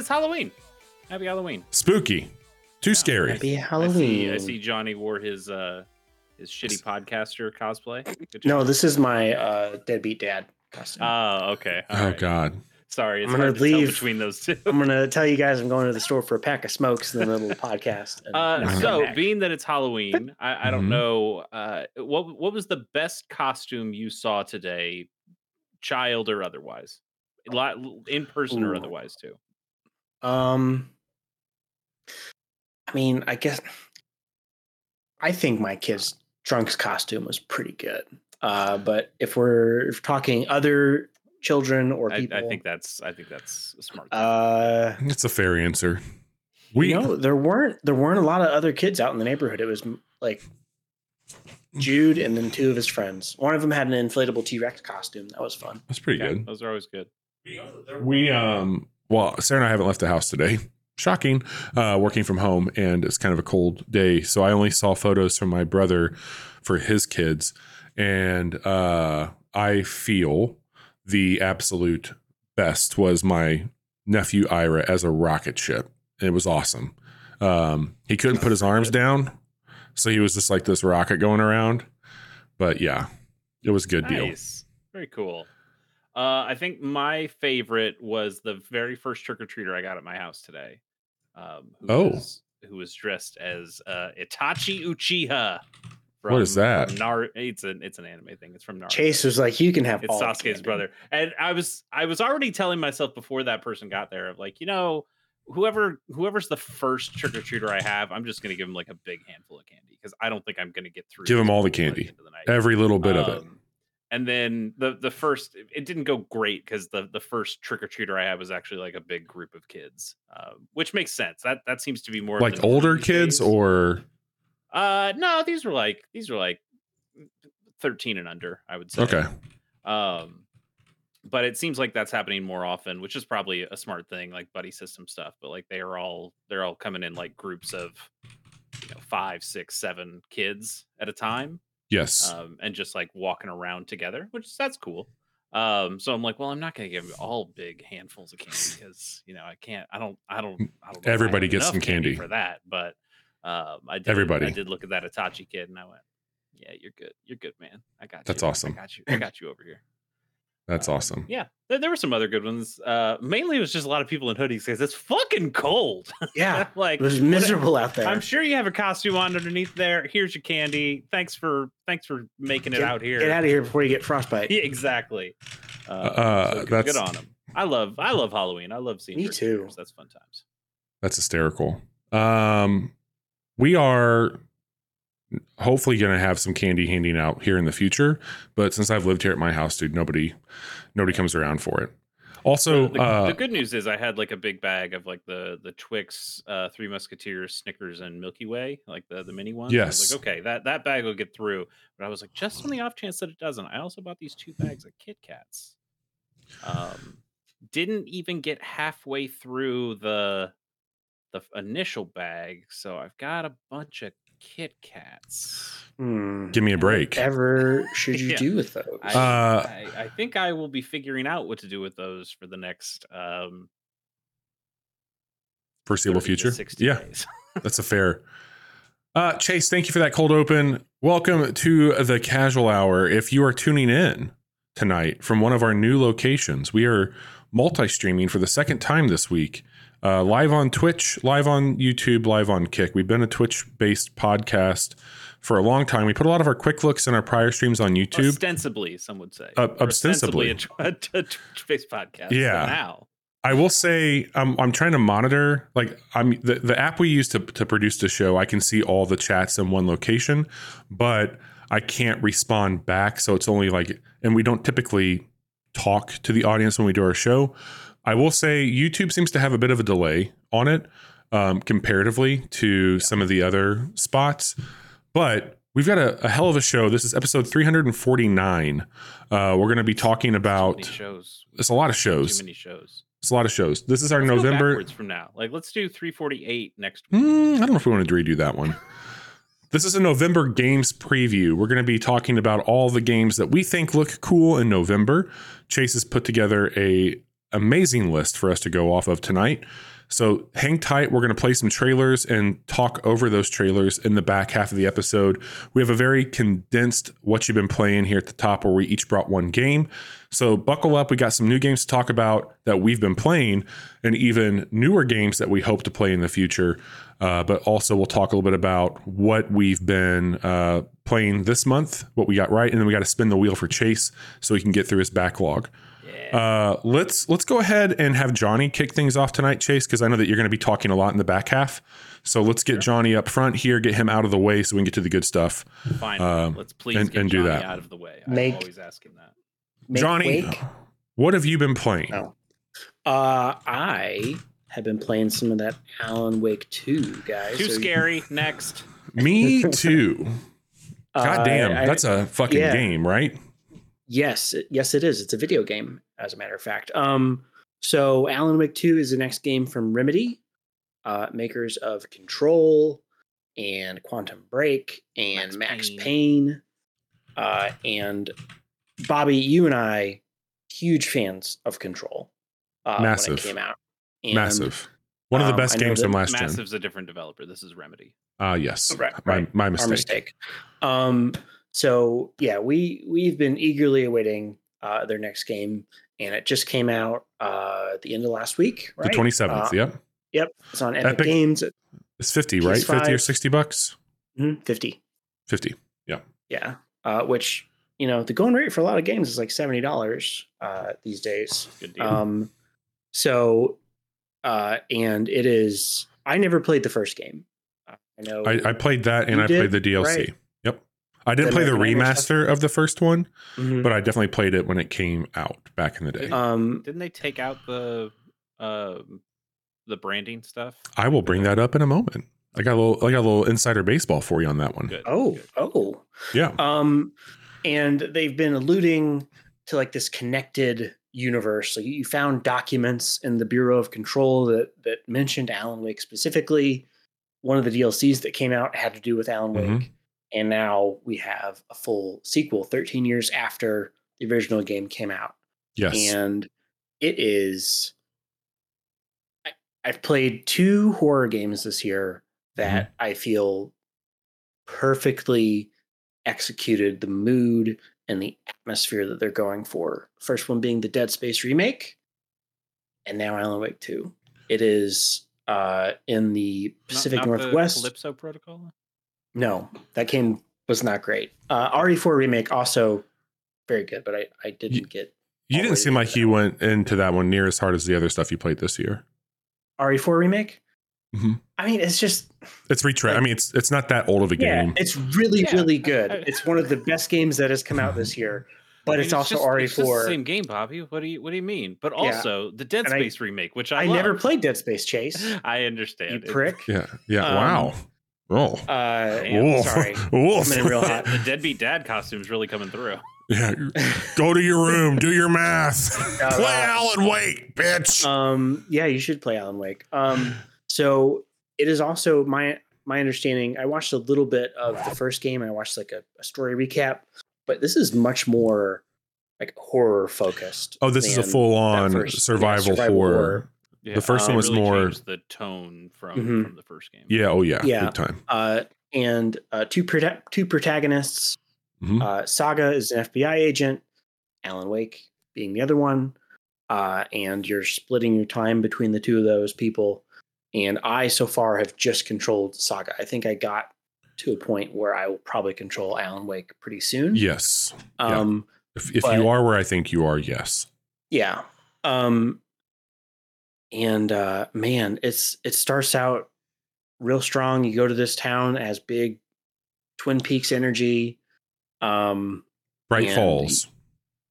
it's Halloween. Happy Halloween. Spooky. Too scary. Happy I Halloween. see, I see Johnny wore his uh his shitty podcaster cosplay. No, this is my uh, deadbeat dad costume. Oh, okay. All oh right. God. Sorry, it's I'm gonna hard to leave. between those two. I'm gonna tell you guys I'm going to the store for a pack of smokes and then a little podcast. and Uh, then so, back. being that it's Halloween, I, I don't Mhm. know uh, what what was the best costume you saw today, child or otherwise, in person or otherwise too. Um, I mean, I guess I think my kid's Trunks costume was pretty good. Uh, but if we're if talking other children or I, people, I think that's I think that's a smart. uh, It's a fair answer. We you know, there weren't there weren't a lot of other kids out in the neighborhood. It was like Jude and then two of his friends. One of them had an inflatable T Rex costume. That was fun. that's pretty Yeah, good. Those are always good. We um well, Sarah and I haven't left the house today. Shocking. Uh working from home and it's kind of a cold day. So I only saw photos from my brother for his kids. And uh I feel the absolute best was my nephew Ira as a rocket ship. It was awesome. Um he couldn't put his arms down. So he was just like this rocket going around. But yeah, it was a good deal. Very cool. Uh, I think my favorite was the very first trick or treater I got at my house today. Um, who Oh. was, who was dressed as uh, Itachi Uchiha. What is that? Nar- it's an it's an anime thing. It's from Naruto. Chase was like, "You can have It's all Sasuke's candy." brother, and I was I was already telling myself before that person got there of like you know whoever whoever's the first trick or treater I have, I'm just gonna give him like a big handful of candy because I don't think I'm gonna get through. Give this all the by the candy. the. Every little bit of it. And then the the first it didn't go great because the the first trick or treater I had was actually like a big group of kids, uh, which makes sense. That that seems to be more Like older kids days. or uh no these were like these were like thirteen and under I would say. okay. Um, but it seems like that's happening more often, which is probably a smart thing, like buddy system stuff. But like they are all they're all coming in like groups of you know five, six, seven kids at a time Yes. um, and just like walking around together, which that's cool. Um, so I'm like, well, I'm not gonna give all big handfuls of candy because you know I can't. I don't. I don't. I don't. know if I Everybody gets some candy. for that. But um, I did. Everybody. I did look at that Itachi kid, and I went, "Yeah, you're good. You're good, man. I got you. That's awesome. I got you. I got you over here." That's awesome. Yeah, there, there were some other good ones. Uh, mainly, it was just a lot of people in hoodies because it's fucking cold. Yeah, like it was what- miserable out there. I'm sure you have a costume on underneath there. Here's your candy. Thanks for thanks for making it Get- out here. Get out of here before you get frostbite. Yeah, exactly. Uh, Uh, so good, that's- good on them. I love I love Halloween. I love seeing Me trick-or-treaters. too. That's fun times. That's hysterical. Um, we are hopefully going to have some candy handing out here in the future, but since I've lived here at my house, dude, nobody nobody comes around for it. Also, the, uh, the good news is I had like a big bag of like the the Twix, uh, Three Musketeers, Snickers, and Milky Way, like the the mini ones. I was Yes. like, okay, that that bag will get through. But I was like, just on the off chance that it doesn't, I also bought these two bags of Kit Kats. Um, didn't even get halfway through the the initial bag, so I've got a bunch of Kit Kats. Hmm. give me a break. Whatever should you Yeah. do with those? I, Uh, I, I think I will be figuring out what to do with those for the next um, Foreseeable future. 60 Yeah, days. that's a fair. Uh, Chase, thank you for that cold open. Welcome to the casual hour. If you are tuning in tonight from one of our new locations, we are multi streaming for the second time this week. Uh, live on Twitch, live on YouTube, live on Kick. We've been a Twitch based podcast for a long time. We put a lot of our quick looks and our prior streams on YouTube. ostensibly, some would say. Uh, Or ostensibly. a, tw- a, t- a Twitch-based podcast. Yeah. now. I will say I'm I'm trying to monitor like I'm the, the app we use to to produce the show. I can see all the chats in one location, but I can't respond back. So it's only like, and we don't typically talk to the audience when we do our show. I will say YouTube seems to have a bit of a delay on it um, comparatively to some of the other spots, but. We've got a, a hell of a show. This is episode 349. Uh, we're going to be talking about. shows. It's a lot of Too shows. many shows. It's a lot of shows. This is our Let's November. from now. Like, let's do 348 next week. Mm, I don't know if we want to redo that one. This is a November games preview. We're going to be talking about all the games that we think look cool in November. Chase has put together a amazing list for us to go off of tonight. So hang tight. We're going to play some trailers and talk over those trailers in the back half of the episode. We have a very condensed what you've been playing here at the top where we each brought one game. So buckle up. We got some new games to talk about that we've been playing and even newer games that we hope to play in the future. Uh, but also, we'll talk a little bit about what we've been uh, playing this month, what we got right, and then we got to spin the wheel for Chase so he can get through his backlog. Yeah. Uh, let's let's go ahead and have Johnny kick things off tonight, Chase, because I know that you're going to be talking a lot in the back half. So let's get Johnny up front here, get him out of the way, so we can get to the good stuff. Fine. um, Let's please and- get and do Johnny that. out of the way. Make- I'm always asking that. Make Johnny, Wake. what have you been playing? Oh. Uh, I have been playing some of that Alan Wake 2, guys. Too So, scary. Next. Me too. God uh, damn, I- that's a fucking yeah. game, right? Yes, yes, it is. It's a video game, as a matter of fact. Um, so Alan Wake 2 is the next game from Remedy, uh, makers of Control and Quantum Break and Max Max, Payne. Payne. Uh, and Bobby, you and I, huge fans of Control. Uh, Massive. When it came out. And- Massive. One of the um, best I games from last gen. Massive's a different developer. This is Remedy. Ah, yes. Right, My, right. my our mistake. mistake. Um, so yeah, we we've been eagerly awaiting uh, their next game, and it just came out uh, at the end of last week. Right? The 27th. Uh, yep. Yep, it's on Epic, Epic. Games. It's 50, right? 50 or 60 bucks? mhm, Fifty. 50. Yeah, Yeah. uh, which you know the going rate for a lot of games is like seventy dollars uh, these days. Good deal. Um, so, uh, and it is. I never played the first game. Uh, I know. I, I played that and I played the DLC. Right. Yep. I didn't play the remaster of the first one, Mhm. but I definitely played it when it came out back in the day. Um, Didn't they take out the um the branding stuff? I will bring that up in a moment. I got a little I got a little insider baseball for you on that one. Good. oh, good. oh. Yeah. Um, and they've been alluding to like this connected universe. So you found documents in the Bureau of Control that that mentioned Alan Wake specifically. One of the DLCs that came out had to do with Alan Wake, Mhm. And now we have a full sequel 13 years after the original game came out. Yes. And it is. I, I've played two horror games this year that Mm-hmm. I feel perfectly executed the mood and the atmosphere that they're going for. First one being the Dead Space remake, and now Alan Wake 2. It is uh, in the Pacific not the Northwest. Calypso Protocol. No, that game was not great. Uh, RE4 remake also very good, but I, I didn't get you didn't seem like into you went into that one near as hard as the other stuff you played this year. RE4 remake. Mhm. I mean, it's just It's retra- I mean, it's it's not that old of a yeah, game. it's really Yeah. really good. It's one of the best games that has come out this year, but I mean, it's also just- It's just the RE4. same game, Bobby. What do you What do you mean? But Yeah. also the Dead And I- Space remake, which I, I never played Dead Space Chase. I You understand. It- prick. yeah. Yeah. Um, wow. Oh. Uh, Wolf. sorry. Wolf. I'm in real hot. the deadbeat dad costume's really coming through. Yeah. Go to your room. Do your math. Play Alan Wake, bitch. um, yeah, you should play Alan Wake. Um, so it is also my my understanding. I watched a little bit of the first game. I watched like a, a story recap, but this is much more like horror focused. oh, this is a full on first- yeah, survival, horror. Yeah, The first they one was really more- the tone from Mhm. from the first game. Yeah. Oh, yeah. Yeah. Big time. Uh, and uh, two prota- two protagonists. Mhm. Uh, Saga is an FBI agent. Alan Wake being the other one. Uh, and you're splitting your time between the two of those people. And I so far have just controlled Saga. I think I got to a point where I will probably control Alan Wake pretty soon. Yes. yeah. Um, If, if But- you are where I think you are, yes. yeah. Um, and uh, man, it's it starts out real strong. You go to this town as big Twin Peaks energy. Um, Bright Falls.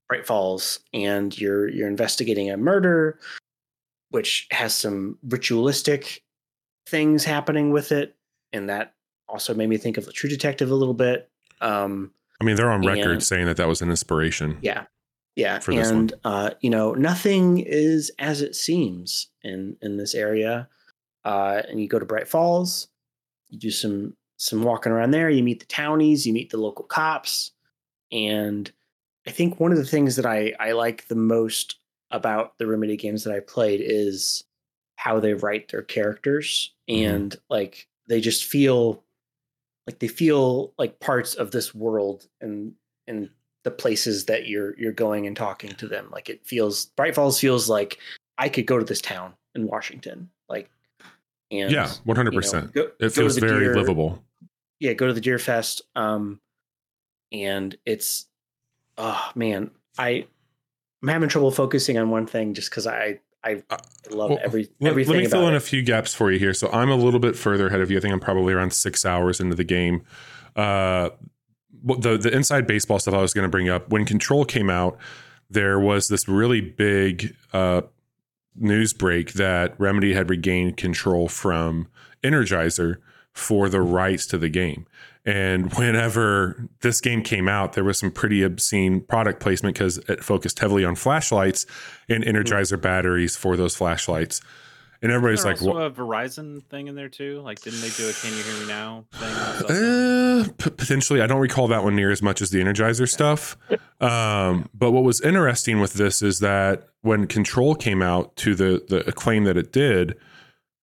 Bright Falls, and you're you're investigating a murder, which has some ritualistic things happening with it, and that also made me think of the True Detective a little bit. Um, I mean, they're on record And- saying that that was an inspiration. yeah, yeah, For this one. and uh, you know, nothing is as it seems in in this area. Uh, and you go to Bright Falls, you do some some walking around there. You meet the townies, you meet the local cops, and I think one of the things that I I like the most about the Remedy games that I played is how they write their characters Mhm. and like they just feel like they feel like parts of this world and and the places that you're you're going and talking to them like it feels bright falls feels like i could go to this town in washington like and yeah, one hundred percent. It feels very Deer- livable. yeah go to the deer fest um and it's oh man i i'm having trouble focusing on one thing just because i i Uh, love well, every Let, everything let me fill in it. a few gaps for you here. So I'm a little bit further ahead of you. I think I'm probably around six hours into the game. Uh, the the inside baseball stuff I was going to bring up when Control came out, there was this really big uh, news break that Remedy had regained control from Energizer for the rights to the game. And whenever this game came out, there was some pretty obscene product placement because it focused heavily on flashlights and Energizer batteries for those flashlights. And everybody's like, also "What?" a Verizon thing in there too. Like, didn't they do a "Can you hear me now" thing? on cell phone? Uh, p- potentially, I don't recall that one near as much as the Energizer stuff. Um, but what was interesting with this is that when Control came out to the the acclaim that it did,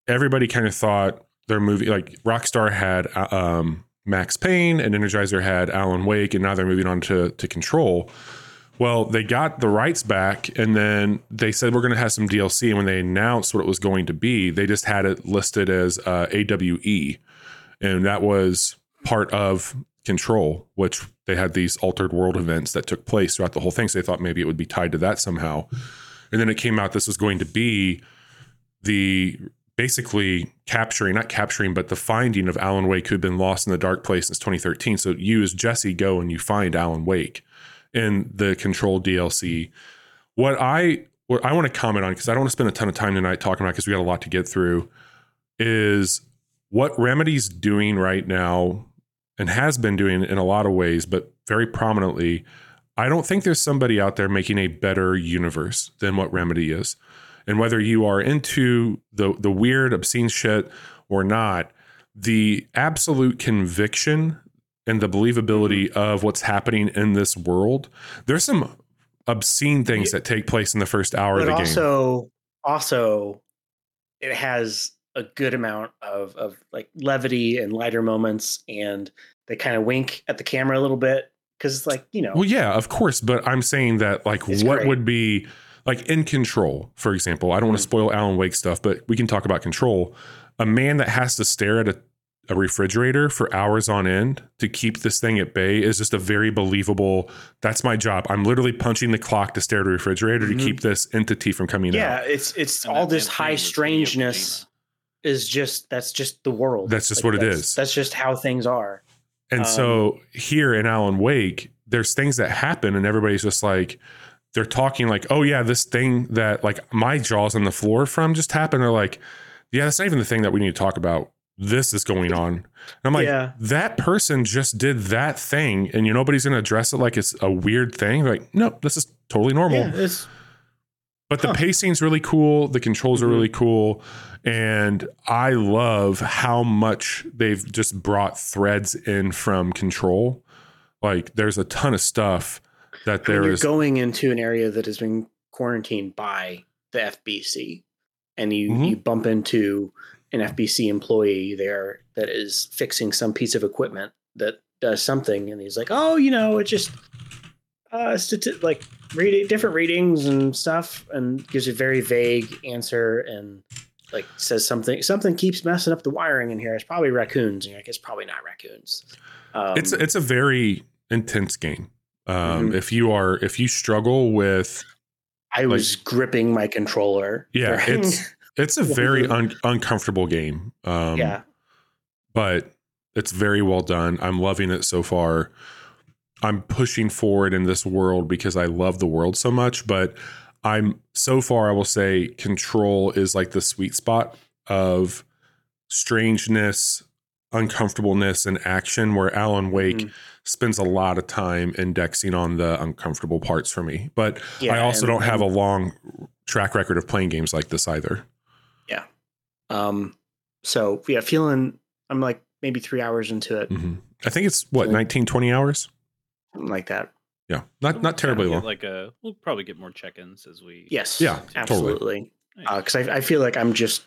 everybody kind of thought their movie like Rockstar had uh, um, Max Payne and Energizer had Alan Wake, and now they're moving on to to Control. Well, they got the rights back, and then they said we're going to have some DLC. And when they announced what it was going to be, they just had it listed as uh, AWE, and that was part of Control, which they had these altered world events that took place throughout the whole thing. So they thought maybe it would be tied to that somehow. And then it came out this was going to be the basically capturing, not capturing, but the finding of Alan Wake, who'd been lost in the dark place since 2013. So you, as Jesse, go and you find Alan Wake in the Control DLC. What I what I want to comment on because I don't want to spend a ton of time tonight talking about because we got a lot to get through is what Remedy's doing right now and has been doing in a lot of ways, but very prominently. I don't think there's somebody out there making a better universe than what Remedy is. And whether you are into the the weird, obscene shit or not, the absolute conviction and the believability mm-hmm. of what's happening in this world, there's some obscene things that take place in the first hour of but the game. also also it has a good amount of of like levity and lighter moments and they kind of wink at the camera a little bit because it's like you know Well, yeah, of course, but I'm saying that like what great. would be like in control, for example. I don't want to mm-hmm. spoil Alan Wake stuff, but we can talk about control. A man that has to stare at a, a refrigerator for hours on end to keep this thing at bay is just a very believable. That's my job. I'm literally punching the clock to stare at a refrigerator Mhm. to keep this entity from coming in. yeah out. it's it's And all this high thing was Hideo strangeness is just that's just the world That's just what it that's, is. that's just how things are And Um, so here in Alan Wake, there's things that happen, and everybody's just like, they're talking like, oh yeah, this thing that like my jaw's on the floor from just happened. They're like, yeah, that's not even the thing that we need to talk about. This is going on. And I'm like, Yeah. that person just did that thing, and you nobody's going to address it like it's a weird thing. They're like, nope, this is totally normal. yeah But the Huh. pacing's really cool. The controls are Mhm. really cool. And I love how much they've just brought threads in from control. Like there's a ton of stuff that there you're is. going into an area that has been quarantined by the FBC and you Mhm. you bump into an FBC employee there that is fixing some piece of equipment that does something and he's like, "Oh, you know, it just uh stati- like reading different readings and stuff and gives a very vague answer and like says something something keeps messing up the wiring in here. It's probably raccoons. And you're like, it's probably not raccoons. Um, it's it's a very intense game. Um, Mhm. If you are if you struggle with I was gripping my controller. Yeah, it's it's a very un, uncomfortable game. Um, yeah. but it's very well done. I'm loving it so far. I'm pushing forward in this world because I love the world so much, but I'm so far I will say control is like the sweet spot of strangeness, uncomfortableness and action where Alan Wake Mhm. spends a lot of time indexing on the uncomfortable parts for me. But Yeah, I also and- don't have a long track record of playing games like this either. Um, so yeah, feeling I'm like maybe three hours into it, hmm I think it's what So- 19, 20 hours. something like that. Yeah, not not terribly long. Like a, we'll probably get more check-ins as we. Yes. Yeah, totally. absolutely. Nice. Because I, I feel like I'm just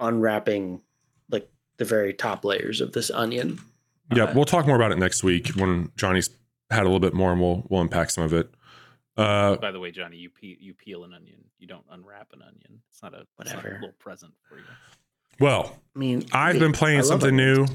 unwrapping like the very top layers of this onion. Yeah, Uh, we'll talk more about it next week when Johnny's had a little bit more, and we'll we'll unpack some of it. Uh, By the way, Johnny, you peel, you peel an onion. You don't unwrap an onion. It's not a it's not a Whatever. little present for you. well, I mean, I've been playing something new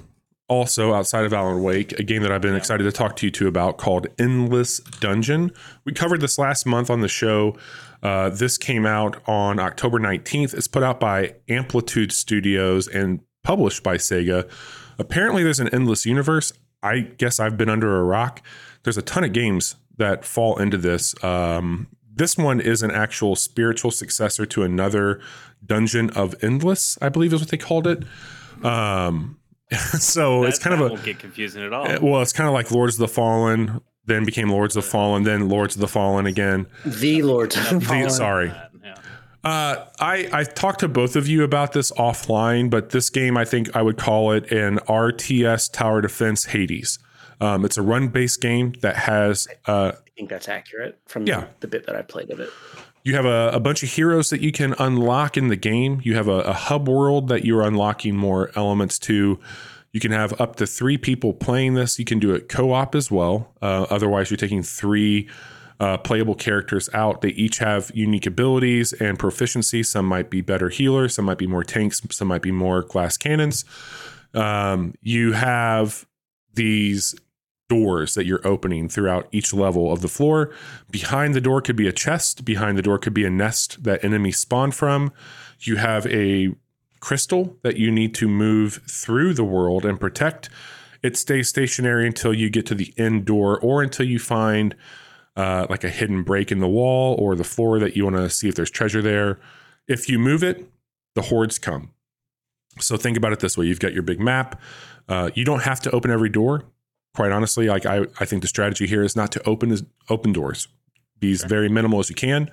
also outside of Alan Wake, a game that I've been Yeah. excited to talk to you two about called Endless Dungeon. We covered this last month on the show. Uh, this came out on October 19th. It's put out by Amplitude Studios and published by Sega. Apparently, there's an endless universe. I guess I've been under a rock. There's a ton of games that fall into this. Um, this one is an actual spiritual successor to another Dungeon of Endless, I believe is what they called it. Um, so it's kind that of a won't get confusing at all. uh, well, it's kind of like Lords of the Fallen, then became Lords of the Fallen, then Lords of the Fallen again. the Lords Nothing The- wrong with sorry. Uh, I I talked to both of you about this offline, but this game I think I would call it an RTS Tower Defense Hades. Um, it's a run-based game that has uh, I think that's accurate from Yeah. the, bit that I played of it. you have a, a bunch of heroes that you can unlock in the game. You have a, a hub world that you're unlocking more elements to. You can have up to three people playing this. You can do it co-op as well. Uh, otherwise, you're taking three uh, playable characters out. They each have unique abilities and proficiency. Some might be better healers. Some might be more tanks. Some might be more glass cannons. Um, you have these doors that you're opening throughout each level of the floor. Behind the door could be a chest. Behind the door could be a nest that enemies spawn from. You have a crystal that you need to move through the world and protect. It stays stationary until you get to the end door or until you find uh, like a hidden break in the wall or the floor that you want to see if there's treasure there. If you move it, the hordes come. So think about it this way you've got your big map. Uh, you don't have to open every door quite honestly, like I, I think the strategy here is not to open as open doors. Be as very minimal as you can.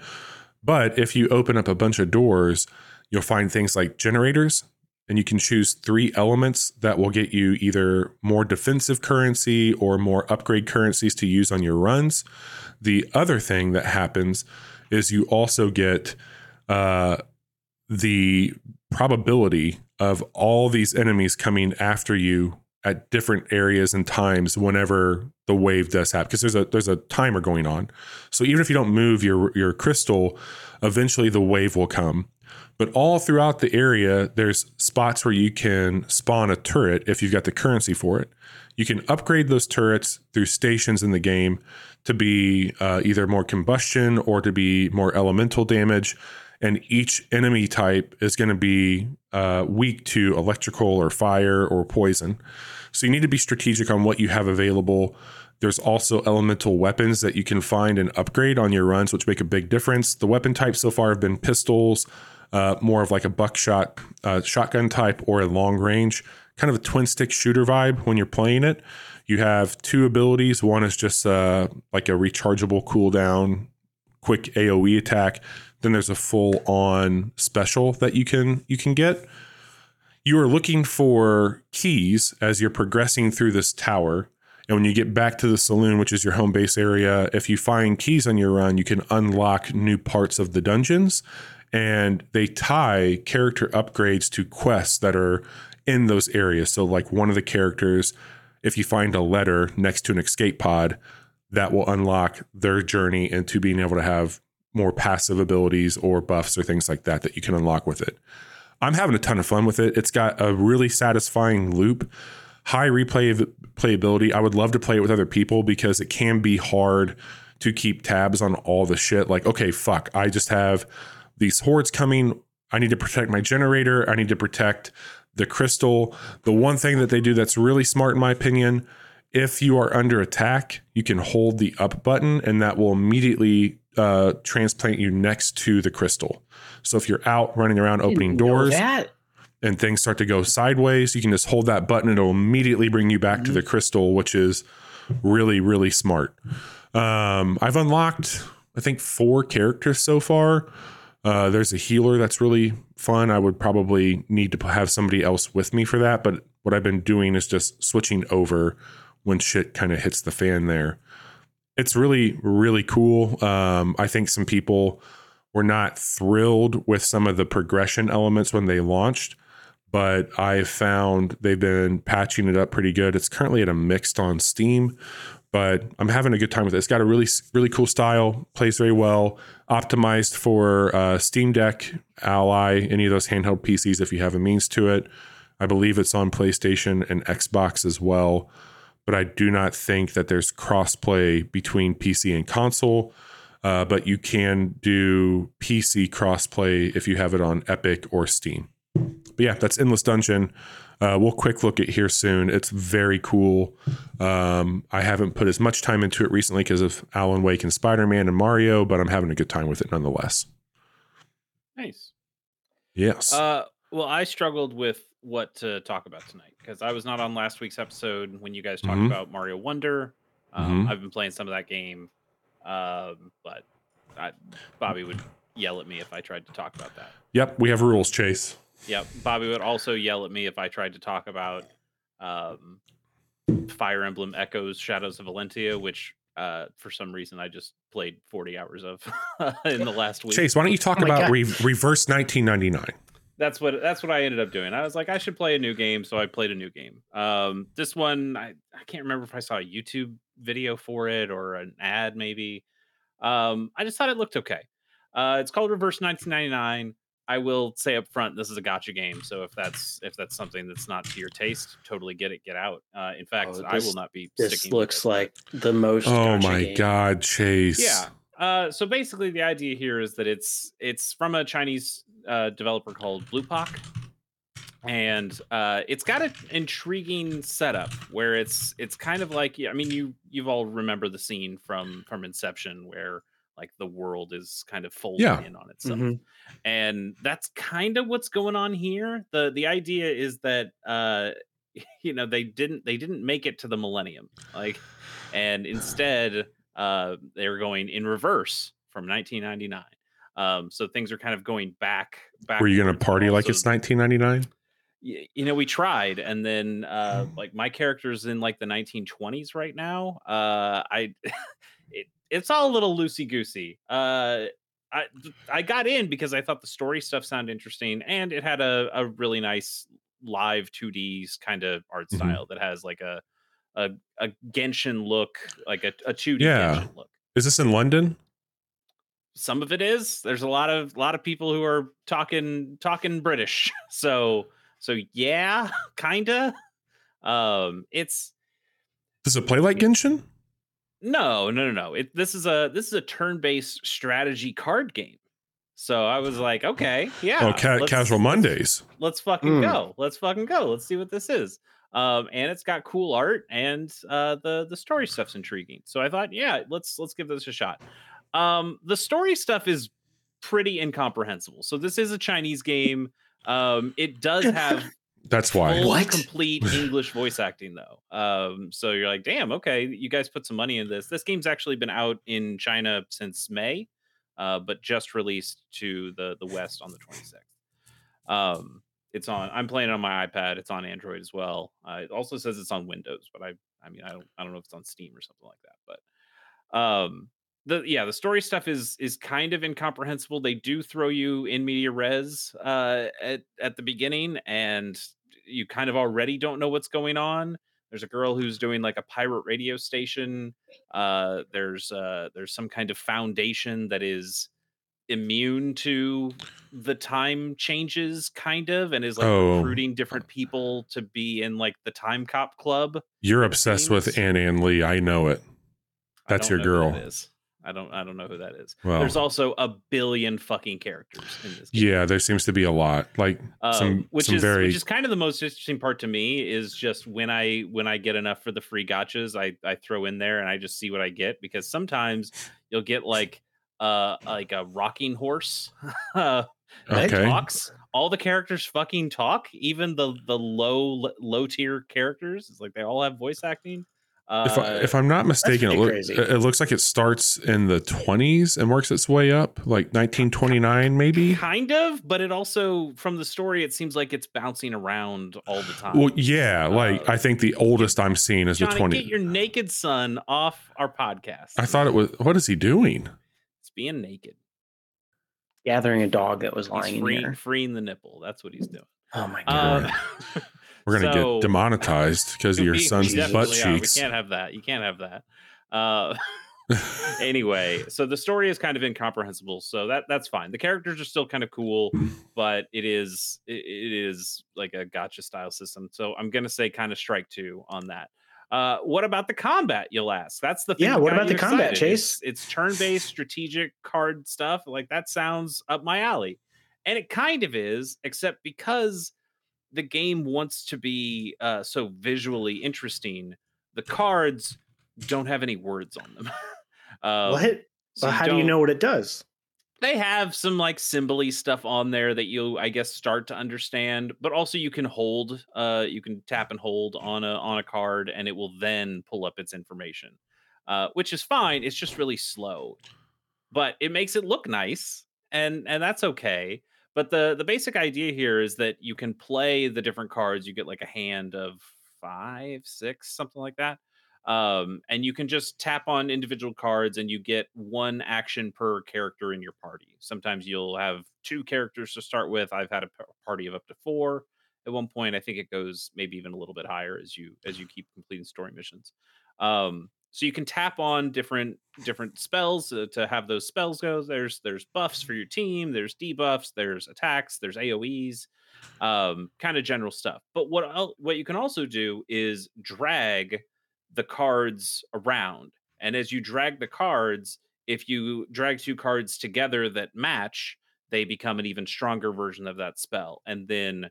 But if you open up a bunch of doors, you'll find things like generators, and you can choose three elements that will get you either more defensive currency or more upgrade currencies to use on your runs. The other thing that happens is you also get uh, the probability of all these enemies coming after you at different areas and times whenever the wave does happen because there's a there's a timer going on. So even if you don't move your your crystal eventually the wave will come. But all throughout the area there's spots where you can spawn a turret if you've got the currency for it. You can upgrade those turrets through stations in the game to be uh, either more combustion or to be more elemental damage and each enemy type is going to be uh, weak to electrical or fire or poison. So you need to be strategic on what you have available. There's also elemental weapons that you can find and upgrade on your runs, which make a big difference. The weapon types so far have been pistols, uh, more of like a buckshot uh, shotgun type, or a long range, kind of a twin stick shooter vibe when you're playing it. You have two abilities. One is just uh, like a rechargeable cooldown, quick AOE attack. Then there's a full on special that you can you can get. You are looking for keys as you're progressing through this tower. And when you get back to the saloon, which is your home base area, if you find keys on your run, you can unlock new parts of the dungeons. And they tie character upgrades to quests that are in those areas. So, like one of the characters, if you find a letter next to an escape pod, that will unlock their journey into being able to have more passive abilities or buffs or things like that that you can unlock with it. I'm having a ton of fun with it. It's got a really satisfying loop, high replay playability. I would love to play it with other people because it can be hard to keep tabs on all the shit. Like, okay, fuck, I just have these hordes coming. I need to protect my generator. I need to protect the crystal. The one thing that they do that's really smart, in my opinion, if you are under attack, you can hold the up button and that will immediately uh, transplant you next to the crystal. So if you're out running around opening doors and things start to go sideways, you can just hold that button it'll immediately bring you back to the crystal, which is really, really smart. Um, I've unlocked, I think, four characters so far. Uh, there's a healer that's really fun. I would probably need to have somebody else with me for that, but what I've been doing is just switching over when shit kind of hits the fan there. It's really, really cool. Um, I think some people were not thrilled with some of the progression elements when they launched, but I found they've been patching it up pretty good. It's currently at a mixed on Steam, but I'm having a good time with it. It's got a really, really cool style, plays very well, optimized for uh, Steam Deck, Ally, any of those handheld PCs if you have a means to it. I believe it's on PlayStation and Xbox as well, but I do not think that there's crossplay between PC and console. Uh, but you can do PC crossplay if you have it on Epic or Steam. But yeah, that's Endless Dungeon. Uh, we'll quick look at here soon. It's very cool. Um, I haven't put as much time into it recently because of Alan Wake and Spider Man and Mario, but I'm having a good time with it nonetheless. Nice. Yes. Uh, well, I struggled with what to talk about tonight because I was not on last week's episode when you guys talked Mhm. about Mario Wonder. Um, Mhm. I've been playing some of that game, um, but I, Bobby would yell at me if I tried to talk about that. yep, we have rules, Chase. Yep. Bobby would also yell at me if I tried to talk about um, Fire Emblem Echoes Shadows of Valentia, which uh, for some reason I just played 40 hours of in the last week. Chase, why don't you talk Oh about re- reverse 1999? That's what that's what I ended up doing. I was like, I should play a new game, so I played a new game. Um, this one I, I can't remember if I saw a YouTube video for it or an ad maybe. Um, I just thought it looked okay. Uh, it's called Reverse 1999. I will say up front, this is a gacha game. So if that's if that's something that's not to your taste, totally get it, get out. Uh, in fact, Oh, I will not be. This sticking with looks it. like the most. Oh gotcha my game. God, Chase. Yeah. Uh, so basically, the idea here is that it's it's from a Chinese uh, developer called Bluepoch, and uh, it's got an intriguing setup where it's it's kind of like I mean you you've all remember the scene from from Inception where like the world is kind of folding Yeah. in on itself, Mhm. and that's kind of what's going on here. the The idea is that uh, you know they didn't they didn't make it to the millennium like and instead uh they're going in reverse from 1999 um so things are kind of going back back Were you going to party like it's 1999? y- you know we tried and then uh like my character's in like the 1920s right now. Uh i it, it's all a little loosey goosey uh I, I got in because I thought the story stuff sounded interesting and it had a, a really nice live 2D kind of art Mhm. style that has like a a, a Genshin look, like a, a 2D Yeah. Genshin look. Is this in London? Some of it is. There's a lot of lot of people who are talking talking British. So so yeah, kinda. Um it's Does it play like Genshin? No, no, no, no. It, this is a this is a turn-based strategy card game. So I was like, okay, yeah. oh, ca- let's- Casual let's- Mondays. Let's fucking Mm. go. Let's fucking go. Let's see what this is. Um, and it's got cool art, and uh, the the story stuff's intriguing. So I thought, yeah, let's let's give this a shot. Um, the story stuff is pretty incomprehensible. So this is a Chinese game. Um, it does have That's why. full, What? complete English voice acting though. Um, so you're like, damn, okay, you guys put some money in this. This game's actually been out in China since May, uh, but just released to the the West on the 26th. Um, it's on. I'm playing it on my iPad. It's on Android as well. Uh, it also says it's on Windows, but I I mean I don't I don't know if it's on Steam or something like that. But um, the yeah the story stuff is is kind of incomprehensible. They do throw you in media res uh, at at the beginning, and you kind of already don't know what's going on. There's a girl who's doing like a pirate radio station. Uh, there's uh, there's some kind of foundation that is immune to the time changes, kind of, and is like Oh. recruiting different people to be in like the time cop club. You're obsessed with Things. Anne Ann Lee. I know it. That's your girl. that is. I don't I don't know who that is. Well, There's also a billion fucking characters in this game. yeah, there seems to be a lot. Like Um, some, which some is very. which is kind of the most interesting part to me is just when I when I get enough for the free gachas, I I throw in there and I just see what I get because sometimes you'll get like uh like a rocking horse uh, that okay. talks. All the characters fucking talk, even the the low low tier characters. It's like they all have voice acting. Uh, if, I, if I'm not mistaken, it, pretty look, it it looks like it starts in the 20s and works its way up, like 1929, maybe. kind of, but it also from the story, it seems like it's bouncing around all the time. Well, yeah, like Uh, I think the oldest I'm seeing is Johnny, the 20. get your naked son off our podcast. I thought it was. What is he doing? It's being naked. Gathering a dog that was He's lying in freeing, here. freeing the nipple. That's what he's doing. Oh my god. Um, We're gonna so- get demonetized because of your son's butt definitely are. cheeks. We can't have that. You can't have that. Uh, anyway, so the story is kind of incomprehensible. So that that's fine. The characters are still kind of cool, but it is it, it is like a gacha style system. So I'm gonna say kind of strike two on that. Uh, what about the combat? You'll ask. That's the thing Yeah, what about the combat. Chase? It's, it's turn-based strategic card stuff. Like that sounds up my alley, and it kind of is, except because the game wants to be uh, so visually interesting. The cards don't have any words on them. um, what? so Well, how do you know what it does? They have some like symbol stuff on there that you i guess start to understand but also you can hold uh you can tap and hold on a on a card and it will then pull up its information uh which is fine it's just really slow but it makes it look nice and and that's okay but the the basic idea here is that you can play the different cards you get like a hand of five six something like that um, and you can just tap on individual cards and you get one action per character in your party. Sometimes you'll have two characters to start with. I've had a party of up to four. At one point i think it goes maybe even a little bit higher as you as you keep completing story missions. Um, so you can tap on different different spells uh, to have those spells go. There's there's buffs for your team there's debuffs there's attacks there's aoes um, kind of general stuff. But what what you can also do is drag the cards around. And as you drag the cards, if you drag two cards together that match, they become an even stronger version of that spell. And then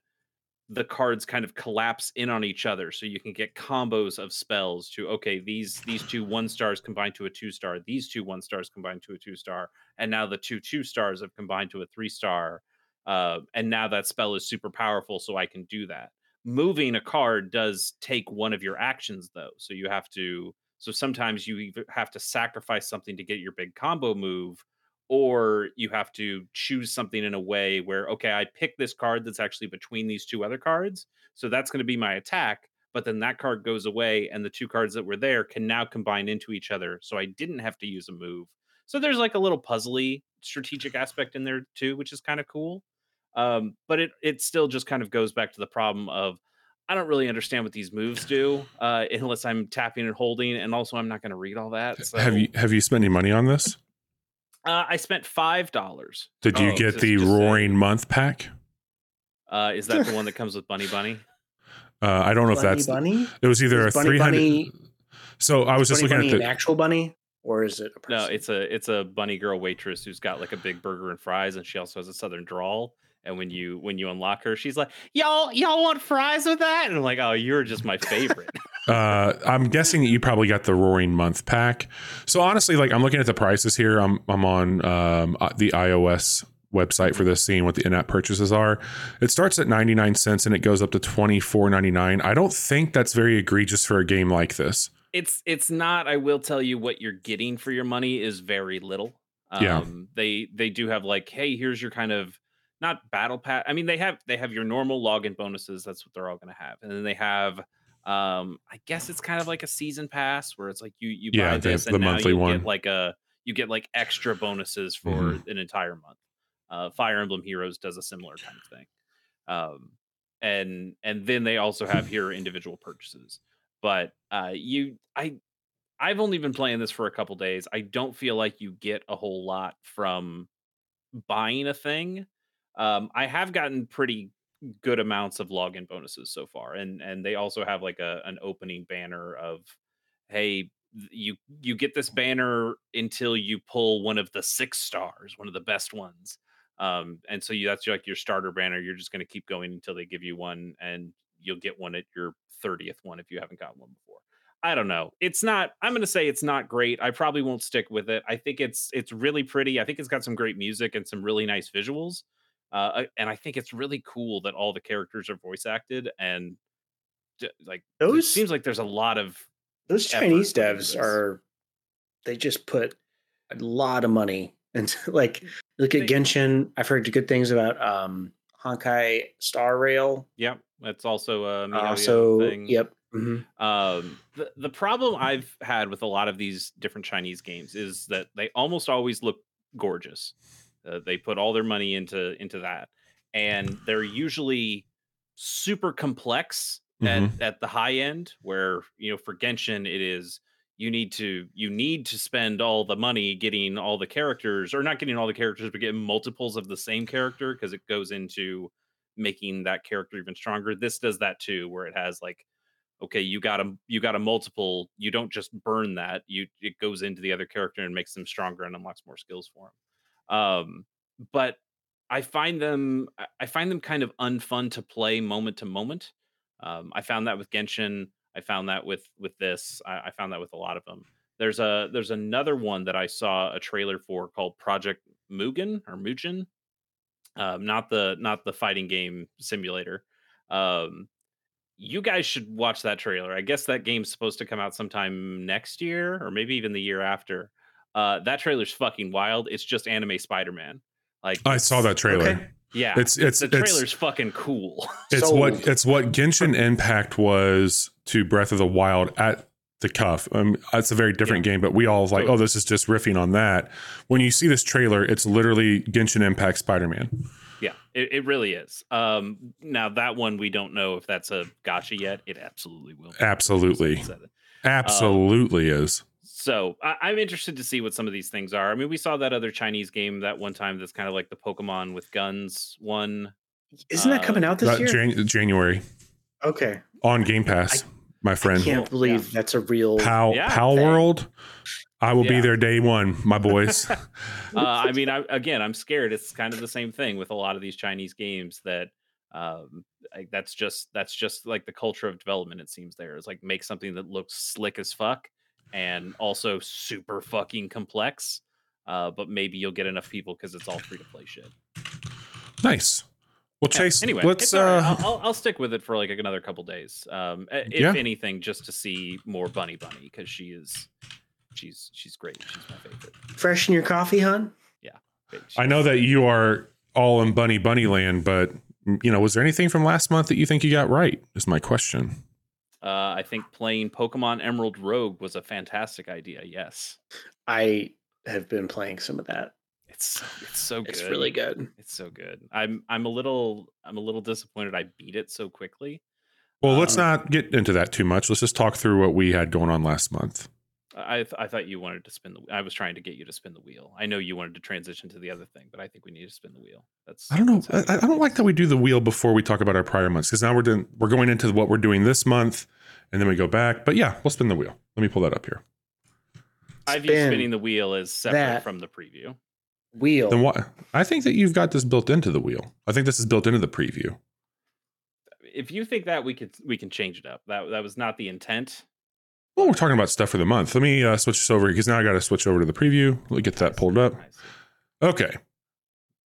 the cards kind of collapse in on each other so you can get combos of spells to okay these these two one stars combine to a two star these two one stars combine to a two star and now the two two stars have combined to a three star uh, and now that spell is super powerful so i can do that moving a card does take one of your actions though. So you have to so sometimes you have to sacrifice something to get your big combo move or you have to choose something in a way where okay i pick this card that's actually between these two other cards so that's going to be my attack but then that card goes away and the two cards that were there can now combine into each other so i didn't have to use a move. So there's like a little puzzly strategic aspect in there too which is kind of cool um, but it it still just kind of goes back to the problem of I don't really understand what these moves do uh, unless I'm tapping and holding, and also I'm not going to read all that. So, Have you have you spent any money on this? Uh, I spent five dollars. Did you Oh, get the just saying. roaring month pack? Uh, is that the one that comes with Bunny Bunny? Uh, I don't know if that's. bunny? It was either Is a Bunny three hundred. Bunny- So I was just bunny looking bunny at an the. actual bunny, or is it a person? No, it's a it's a bunny girl waitress who's got like a big burger and fries, and she also has a southern drawl. And when you when you unlock her, she's like, "Y'all y'all want fries with that?" And I'm like, "Oh, you're just my favorite." Uh, I'm guessing that you probably got the roaring month pack. So honestly, like I'm looking at the prices here. I'm I'm on um, uh, the iOS website for this, seeing what the in-app purchases are. It starts at 99 cents and it goes up to 24.99. I don't think that's very egregious for a game like this. it's it's not i will tell you what you're getting for your money is very little um Yeah. they they do have like hey here's your kind of not battle pass i mean they have they have your normal login bonuses that's what they're all going to have and then they have um i guess it's kind of like a season pass where it's like you you Yeah, buy the- this the and now monthly you one. get like a you get like extra bonuses for Mhm. an entire month uh fire emblem heroes does a similar kind of thing um and and then they also have here individual purchases but uh you i i've only been playing this for a couple days i don't feel like you get a whole lot from buying a thing um i have gotten pretty good amounts of login bonuses so far and and they also have like a an opening banner of hey you you get this banner until you pull one of the six stars one of the best ones. Um and so you that's like your starter banner you're just going to keep going until they give you one and you'll get one at your 30th one if you haven't gotten one before. I don't know it's not i'm going to say it's not great i probably won't stick with it i think it's it's really pretty i think it's got some great music and some really nice visuals uh, and i think it's really cool that all the characters are voice acted and like it Those seems like there's a lot of Those Chinese devs are they just put a lot of money into like look at Genshin. I've heard good things about um Honkai Star Rail. Yep, that's also a MiHoYo Also, thing. yep. mhm. Um, the the problem I've had with a lot of these different Chinese games is that they almost always look gorgeous. Uh, they put all their money into into that, and they're usually super complex at, at the high end. Where you know, for Genshin, it is you need to you need to spend all the money getting all the characters, or not getting all the characters, but getting multiples of the same character because it goes into making that character even stronger. This does that too, where it has like okay you got a you got a multiple you don't just burn that you it goes into the other character and makes them stronger and unlocks more skills for them um but i find them I- find them kind of unfun to play moment to moment um i found that with genshin i found that with with this i, I found that with a lot of them there's a there's another one that i saw a trailer for called project mugen or mugen um not the not the fighting game simulator um you guys should watch that trailer. I guess that game's supposed to come out sometime next year or maybe even the year after. Uh, that trailer's fucking wild. It's just anime Spider-Man. Like I saw that trailer. Okay. Yeah, It's- it's- the it's- trailer's fucking cool. It's what it's what Genshin Impact was to Breath of the Wild at the cuff. Um, it's a very different game, but we all like, Totally. oh, this is just riffing on that. When you see this trailer, it's literally Genshin Impact Spider Man. yeah, it, it really is. Um, now that one we don't know if that's a gacha yet. It absolutely will. be. Absolutely. Said it. Absolutely is. So I, I'm interested to see what some of these things are. I mean, we saw that other Chinese game that one time that's kind of like the Pokemon with guns one. Isn't that Uh, coming out this That year? Jan- January okay. on Game Pass, my friend. I can't believe Yeah. that's a real. Pal Yeah, Pal thing. World. I will be there day one, my boys. uh, I mean, I, again, I'm scared. It's kind of the same thing with a lot of these Chinese games that um, like, that's just that's just like the culture of development. It seems there is like make something that looks slick as fuck and also super fucking complex. Uh, but maybe you'll get enough people because it's all free to play shit. nice. Well, Yeah, Chase, anyway, let's it's all right. uh, I'll, I'll, I'll stick with it for like another couple days. Um, uh, if Yeah. anything, just to see more Bunny Bunny because she is she's she's great. She's my favorite. Fresh in your coffee, hon? Yeah. I know that you are all in bunny bunny land, but you know, was there anything from last month that you think you got right? Is my question. Uh, I think playing Pokemon Emerald Rogue was a fantastic idea. Yes, I have been playing some of that. it's so, it's so good. It's really good. It's so good. I'm I'm a little I'm a little disappointed I beat it so quickly. Well, let's Um, not get into that too much. Let's just talk through what we had going on last month. I th- I thought you wanted to spin the. I was trying to get you to spin the wheel. I know you wanted to transition to the other thing, but I think we need to spin the wheel. That's I don't know. I, I don't like that we do the wheel before we talk about our prior months because now we're doing we're going into what we're doing this month, and then we go back. But yeah, we'll spin the wheel. Let me pull that up here. I view Spin spinning the wheel as separate from the preview. Wheel. Then what? I think that you've got this built into the wheel. I think this is built into the preview. If you think that we could we can change it up. That that was not the intent. Well, we're talking about stuff for the month. Let me uh, switch this over because now I got to switch over to the preview. Let me get that pulled up. Okay.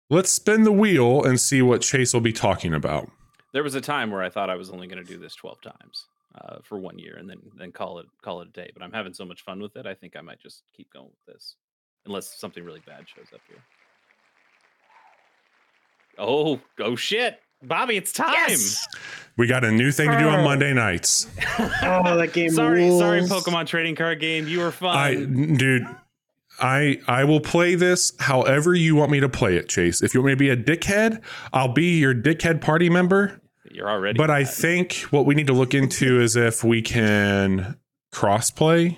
Let's spin the wheel and see what Chase will be talking about. There was a time where I thought I was only going to do this twelve times uh, for one year and then then call it call it a day. But I'm having so much fun with it. I think I might just keep going with this, unless something really bad shows up here. Oh oh shit, Bobby! It's time. Yes! We got a new thing to do on. Monday nights. Oh, that game sorry, sorry. Pokemon trading card game. You were fun. I, dude, I I will play this however you want me to play it, Chase. If you want me to be a dickhead, I'll be your dickhead party member. You're already. But I think what we need to look into is if we can crossplay.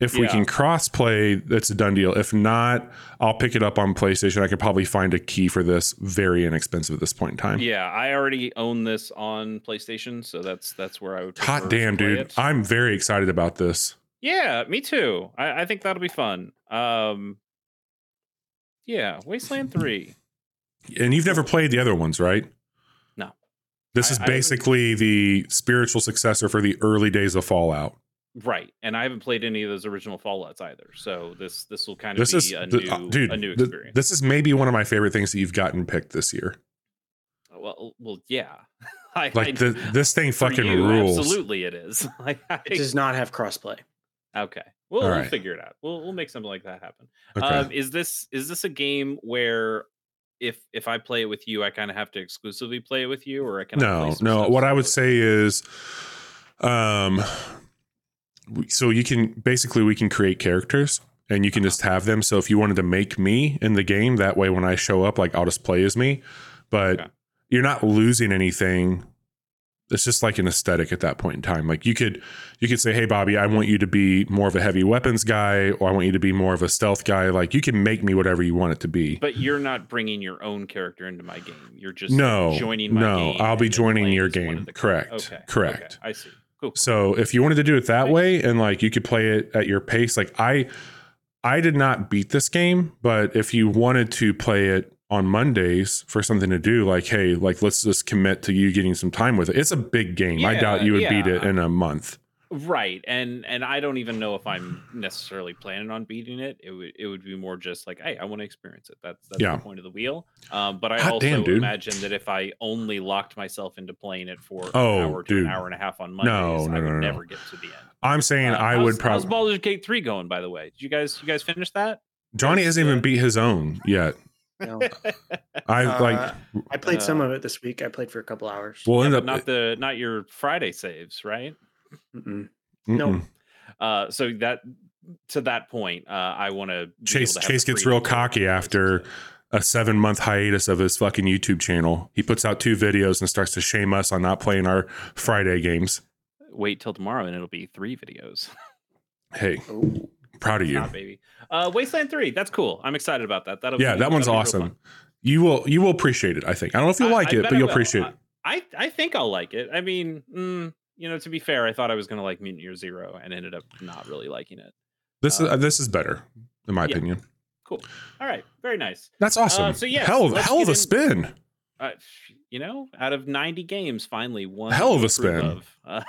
If we can cross play, that's a done deal. If not, I'll pick it up on PlayStation. I could probably find a key for this very inexpensive at this point in time. Yeah, I already own this on PlayStation, so that's that's where I would. Hot damn, dude. it. I'm very excited about this. Yeah, me too. I, I think that'll be fun. Um, yeah, Wasteland Three. And you've never played the other ones, right? No. This I- is basically the spiritual successor for the early days of Fallout. Right, and I haven't played any of those original Fallout's either. So this this will kind of This be is a the- new uh, dude, a new th- experience. this is maybe one of my favorite things that you've gotten picked this year. well, well, yeah. I, Like I- the, this thing fucking you, rules. Absolutely, it is. like, I, It does not have crossplay. okay, we'll, All we'll figure it out. We'll we'll make something like that happen. Okay. Um, is this is this a game where if if I play it with you, I kind of have to exclusively play it with you, or I can I play no, no. What I would say is, um, we- so you can basically we can create characters and you can just have them. So if you wanted to make me in the game, that way when I show up, like I'll just play as me. But you're not losing anything. It's just like an aesthetic at that point in time. Like you could you could say, "Hey, Bobby, I want you to be more of a heavy weapons guy, or I want you to be more of a stealth guy." Like you can make me whatever you want it to be. But you're not bringing your own character into my game. You're just no, joining my no, game. I'll be joining your game. Correct. Okay, correct. okay, I see. Cool. So if you wanted to do it that way and like you could play it at your pace, like I I did not beat this game, but if you wanted to play it on Mondays for something to do, like hey, like let's just commit to you getting some time with it. It's a big game. I doubt you would beat it in a month. Right, and and I don't even know if I'm necessarily planning on beating it. It would it would be more just like, hey, I want to experience it. That's that's Yeah. the point of the wheel. Um, but I Hot also damn, imagine that if I only locked myself into playing it for Oh, an hour to dude. an hour and a half on No, Mondays, no, I would no, no. never get to the end. I'm saying Uh, I how's- would probably How's probably Baldur's Gate three going? By the way, did you guys you guys finish that? Johnny hasn't even uh, beat his own yet. No. I Uh, like I played some Uh, of it this week. I played for a couple hours. we'll end Yeah, up not the not your Friday saves, right? Mm-mm. mm-mm. no. Uh, so that to that point, uh, I want to Chase Chase gets real cocky after a seven month hiatus of his fucking YouTube channel. He puts out two videos and starts to shame us on not playing our Friday games. Wait till tomorrow, and it'll be three videos. Hey, Oh. proud of you. Nah, baby. Uh, Wasteland Three. That's cool. I'm excited about that. That'll Yeah, be, that one's that'll awesome. You will you will appreciate it. I think. I don't know if you'll I- like I it, but you'll will. appreciate it. I I think I'll like it. I mean, mm, you know, to be fair, I thought I was gonna like Mutant Year Zero, and ended up not really liking it. This is uh, this is better, in my yeah. opinion. Cool. All right. Very nice. That's awesome. Uh, so yeah, hell of hell of a in- spin. Uh, you know, out of 90 games, finally one. Hell of a to spin. of. Uh,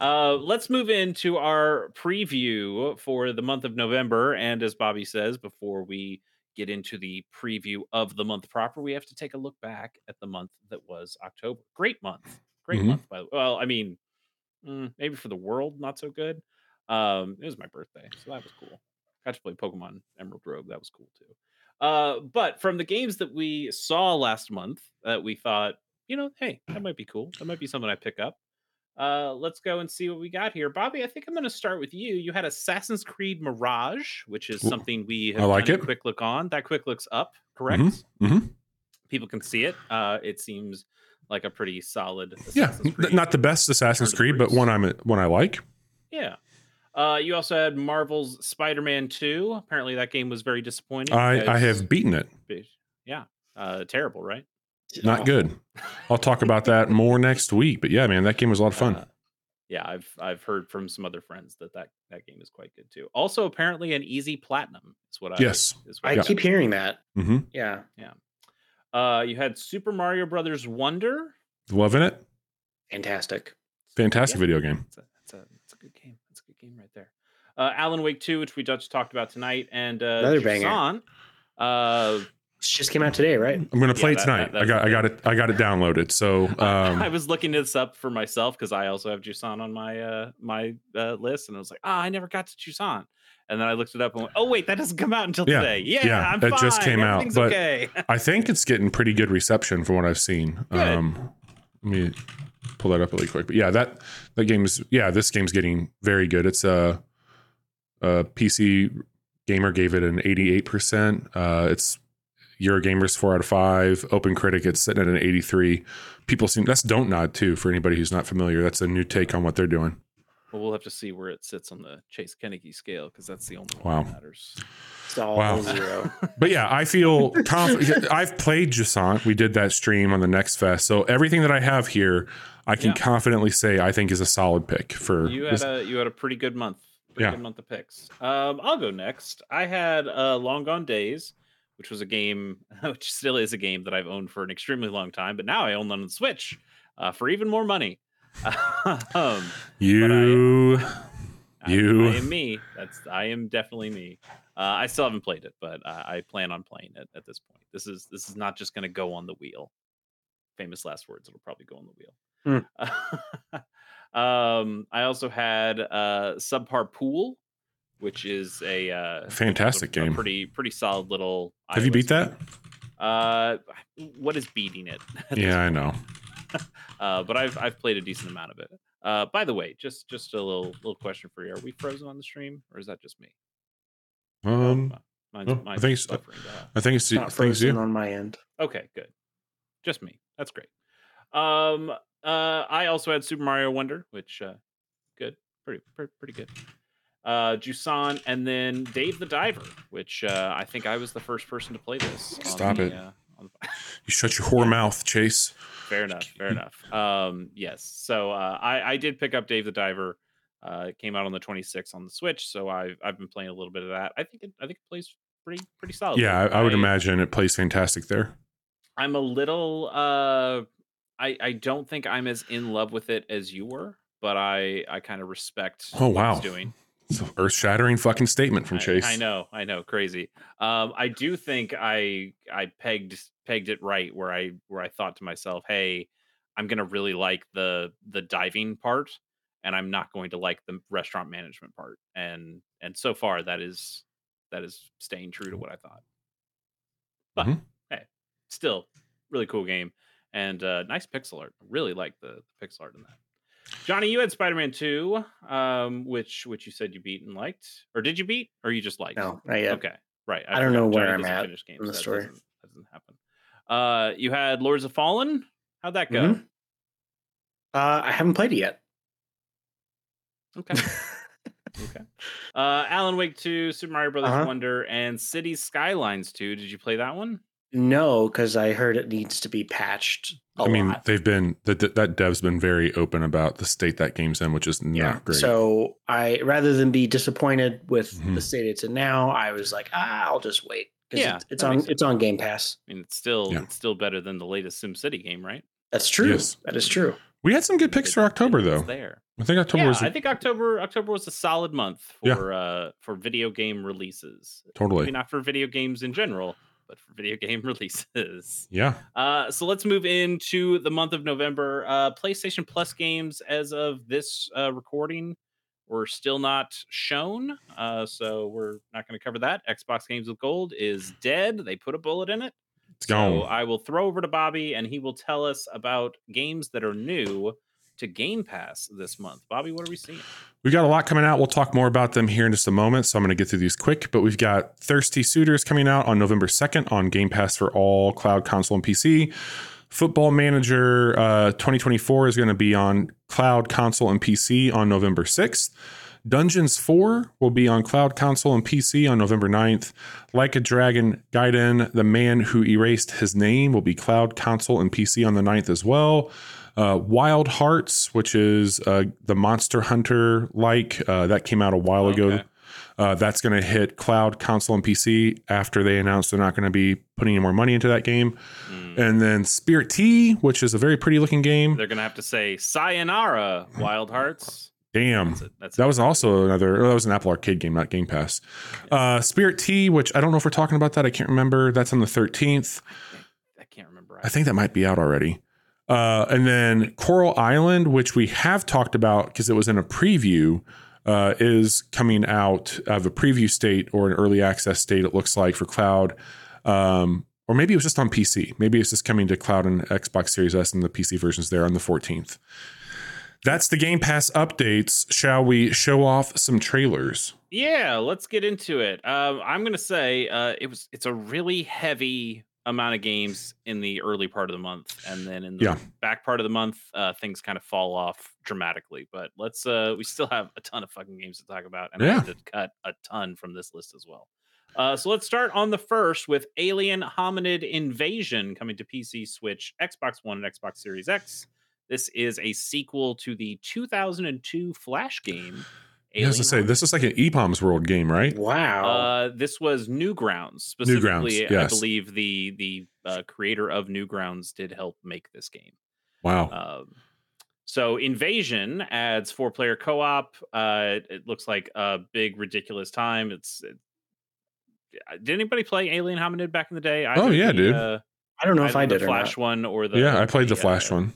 uh, let's move into our preview for the month of November. And as Bobby says, before we get into the preview of the month proper, we have to take a look back at the month that was October. Great month. Great Mhm. month, by the way. Well, I mean, mm, maybe for the world, not so good. Um, it was my birthday, so that was cool. Got to play Pokemon Emerald Rogue. That was cool too. Uh, but from the games that we saw last month, that we thought, you know, hey, that might be cool. That might be something I pick up. Uh, let's go and see what we got here, Bobby. I think I'm going to start with you. You had Assassin's Creed Mirage, which is something we have I like it. quick look on. That quick looks up, correct? mhm. People can see it. Uh, it seems like a pretty solid. Yeah, Assassin's n- Creed. not the best Assassin's Return Creed, but one I'm one I like. Yeah. Uh, you also had Marvel's Spider-Man 2. Apparently, that game was very disappointing. I I have beaten it. Yeah. Uh, terrible, right? Not Oh. good. I'll talk about that more next week. But yeah, man, that game was a lot of fun. Uh, yeah, I've I've heard from some other friends that that, that game is quite good too. Also, apparently, an easy platinum is what I Yes. Is what I Yeah. keep hearing that. hmm Yeah. Uh, you had Super Mario Brothers Wonder. Loving it. Fantastic. Fantastic Yeah. video game. It's a, it's a it's a good game. It's a good game right there. Uh, Alan Wake 2, which we just talked about tonight, and uh, Another banger. Uh, just came out today, right? I'm gonna play Yeah, it that- tonight. that- I got I got it I got it downloaded. So um I was looking this up for myself because I also have Jusant on my uh my uh, list, and I was like, ah, I never got to Jusant. And then I looked it up and went, oh wait, that doesn't come out until Yeah, today. Yeah, yeah, I'm it fine. just came out, but- okay. I think it's getting pretty good reception from what I've seen. Um let me pull that up really quick. But yeah, that that game is yeah, this game's getting very good. It's a a PC gamer gave it an 88%. Uh it's Eurogamer's four out of five. Open Critic, it's sitting at an 83. People seem that's Don't Nod too. For anybody who's not familiar, that's a new take on what they're doing. Well, we'll have to see where it sits on the Chase Koeneke scale because that's the only Wow. one that matters. It's all Wow. zero. But yeah, I feel confident. I've played Jusant. We did that stream on the Next Fest. So everything that I have here, I can Yeah. confidently say I think is a solid pick for. You had this- a you had a pretty good month. Pretty Yeah. good month of picks. Um, I'll go next. I had uh, Long Gone Days, which was a game, which still is a game that I've owned for an extremely long time, but now I own them on the Switch uh, for even more money. um, you. I- You- I, am me. That's I am definitely me. Uh, I still haven't played it, but uh, I plan on playing it at this point. This is this is not just going to go on the wheel. famous last words. It'll probably go on the wheel. um, I also had uh, subpar pool, which is a uh, Fantastic a- a game. pretty pretty solid little. Have you beat iOS that? Uh, what is beating it? Yeah, I know. uh, but I've I've played a decent amount of it. Uh, by the way, just just a little little question for you: Are we frozen on the stream, or is that just me? Um, mine's, no, I think it's- buffering. I think it's, It's not frozen you. on my end. Okay, good. Just me. That's great. Um, uh, I also had Super Mario Wonder, which uh, good, pretty pretty, pretty good. Uh, Jusant, and then Dave the Diver, which uh, I think I was the first person to play this. on Stop the, it. Uh, on the, You shut your whore mouth, Chase. Fair enough fair enough um yes so uh i i did pick up dave the diver uh it came out on the 26th on the switch so i've i've been playing a little bit of that i think it i think it plays pretty pretty solid Yeah, I, I would imagine it plays fantastic there. i'm a little uh i i don't think i'm as in love with it as you were but i i kind of respect Oh, what it's wow. doing It's an earth shattering fucking statement from I- Chase. I, know, I know, crazy. Um, I do think I I pegged pegged it right where I where I thought to myself, hey, I'm gonna really like the the diving part, and I'm not going to like the restaurant management part. And and so far that is that is staying true to what I thought. But Mhm. hey, still really cool game and uh, nice pixel art. I really like the, the pixel art in that. Johnny, you had Spider-Man 2, um, which which you said you beat and liked, or did you beat, or you just liked? No, not yet. Okay, right. I don't know forgot where I'm at finish games. in the That story. doesn't, that doesn't happen. Uh, you had Lords of Fallen. How'd that go? Mhm. Uh, I haven't played it yet. Okay. okay. Uh, Alan Wake 2, Super Mario Brothers Uh-huh. Wonder, and Cities Skylines 2. Did you play that one? No, because I heard it needs to be patched. I I mean, they've been that that that dev's been very open about the state that game's in, which is not yeah. great. So I rather than be disappointed with Mhm. the state it's in now, I was like, ah, I'll just wait. 'Cause Yeah, it's, it's on makes it's on Game Pass. I mean, it's still Yeah. it's still better than the latest SimCity game, right? That's true. Yes. That is true. we had some good picks It- for October, though. There. I think October yeah, was I think October October was a solid month Yeah. for uh for video game releases. totally. Maybe not for video games in general, but for video game releases. Yeah, Uh, so let's move into the month of November. Uh, PlayStation Plus games as of this uh, recording were still not shown. Uh, so we're not going to cover that. Xbox Games with Gold is dead. They put a bullet in it. it's So gone. I will throw over to Bobby and he will tell us about games that are new to Game Pass this month. Bobby, what are we seeing? We've got a lot coming out. We'll talk more about them here in just a moment. So I'm going to get through these quick. But we've got Thirsty Suitors coming out on November 2nd on Game Pass for all cloud, console, and PC. Football Manager uh, 2024 is going to be on cloud, console, and PC on November 6th. Dungeons 4 will be on cloud, console, and PC on November 9th. Like a Dragon Gaiden, The Man Who Erased His Name will be cloud, console, and PC on the 9th as well. Uh, Wild Hearts, which is uh, the Monster Hunter like, uh, that came out a while ago. Okay. Uh, that's going to hit cloud, console, and PC after they announced they're not going to be putting any more money into that game. Hmm. And then Spirittea, which is a very pretty looking game. They're going to have to say Sayonara, Wild Hearts. Damn. That's it. That's That was also another. oh, That was an Apple Arcade game, not Game Pass. Uh, Spirittea, which I don't know if we're talking about that. I can't remember. That's on the 13th. I can't remember. I think that might be out already. Uh, and then Coral Island, which we have talked about because it was in a preview, uh, is coming out of a preview state or an early access state. It looks like for cloud, um, or maybe it was just on PC. Maybe it's just coming to cloud and Xbox Series S and the PC versions there on the 14th. That's the Game Pass updates. Shall we show off some trailers? Yeah, let's get into it. Um, I'm gonna say uh, it was it's a really heavy amount of games in the early part of the month, and then in the Yeah. back part of the month, uh, things kind of fall off dramatically. But let's uh, we still have a ton of fucking games to talk about, and I had to cut a ton from this list as well. Uh, so let's start on the first with Alien Hominid Invasion coming to PC, Switch, Xbox One, and Xbox Series X. This is a sequel to the 2002 Flash game. I was to say this is like an eBaum's World game, right? Wow. uh, this was Newgrounds specifically. Newgrounds, I believe the the uh, creator of Newgrounds did help make this game. Wow. Um, so Invasion adds four player co op. Uh, it, it looks like a big ridiculous time. It's it, did anybody play Alien Hominid back in the day? Oh, yeah, the, dude. Uh, I don't know if I did the or not. Flash one or the yeah, I played the uh, Flash one.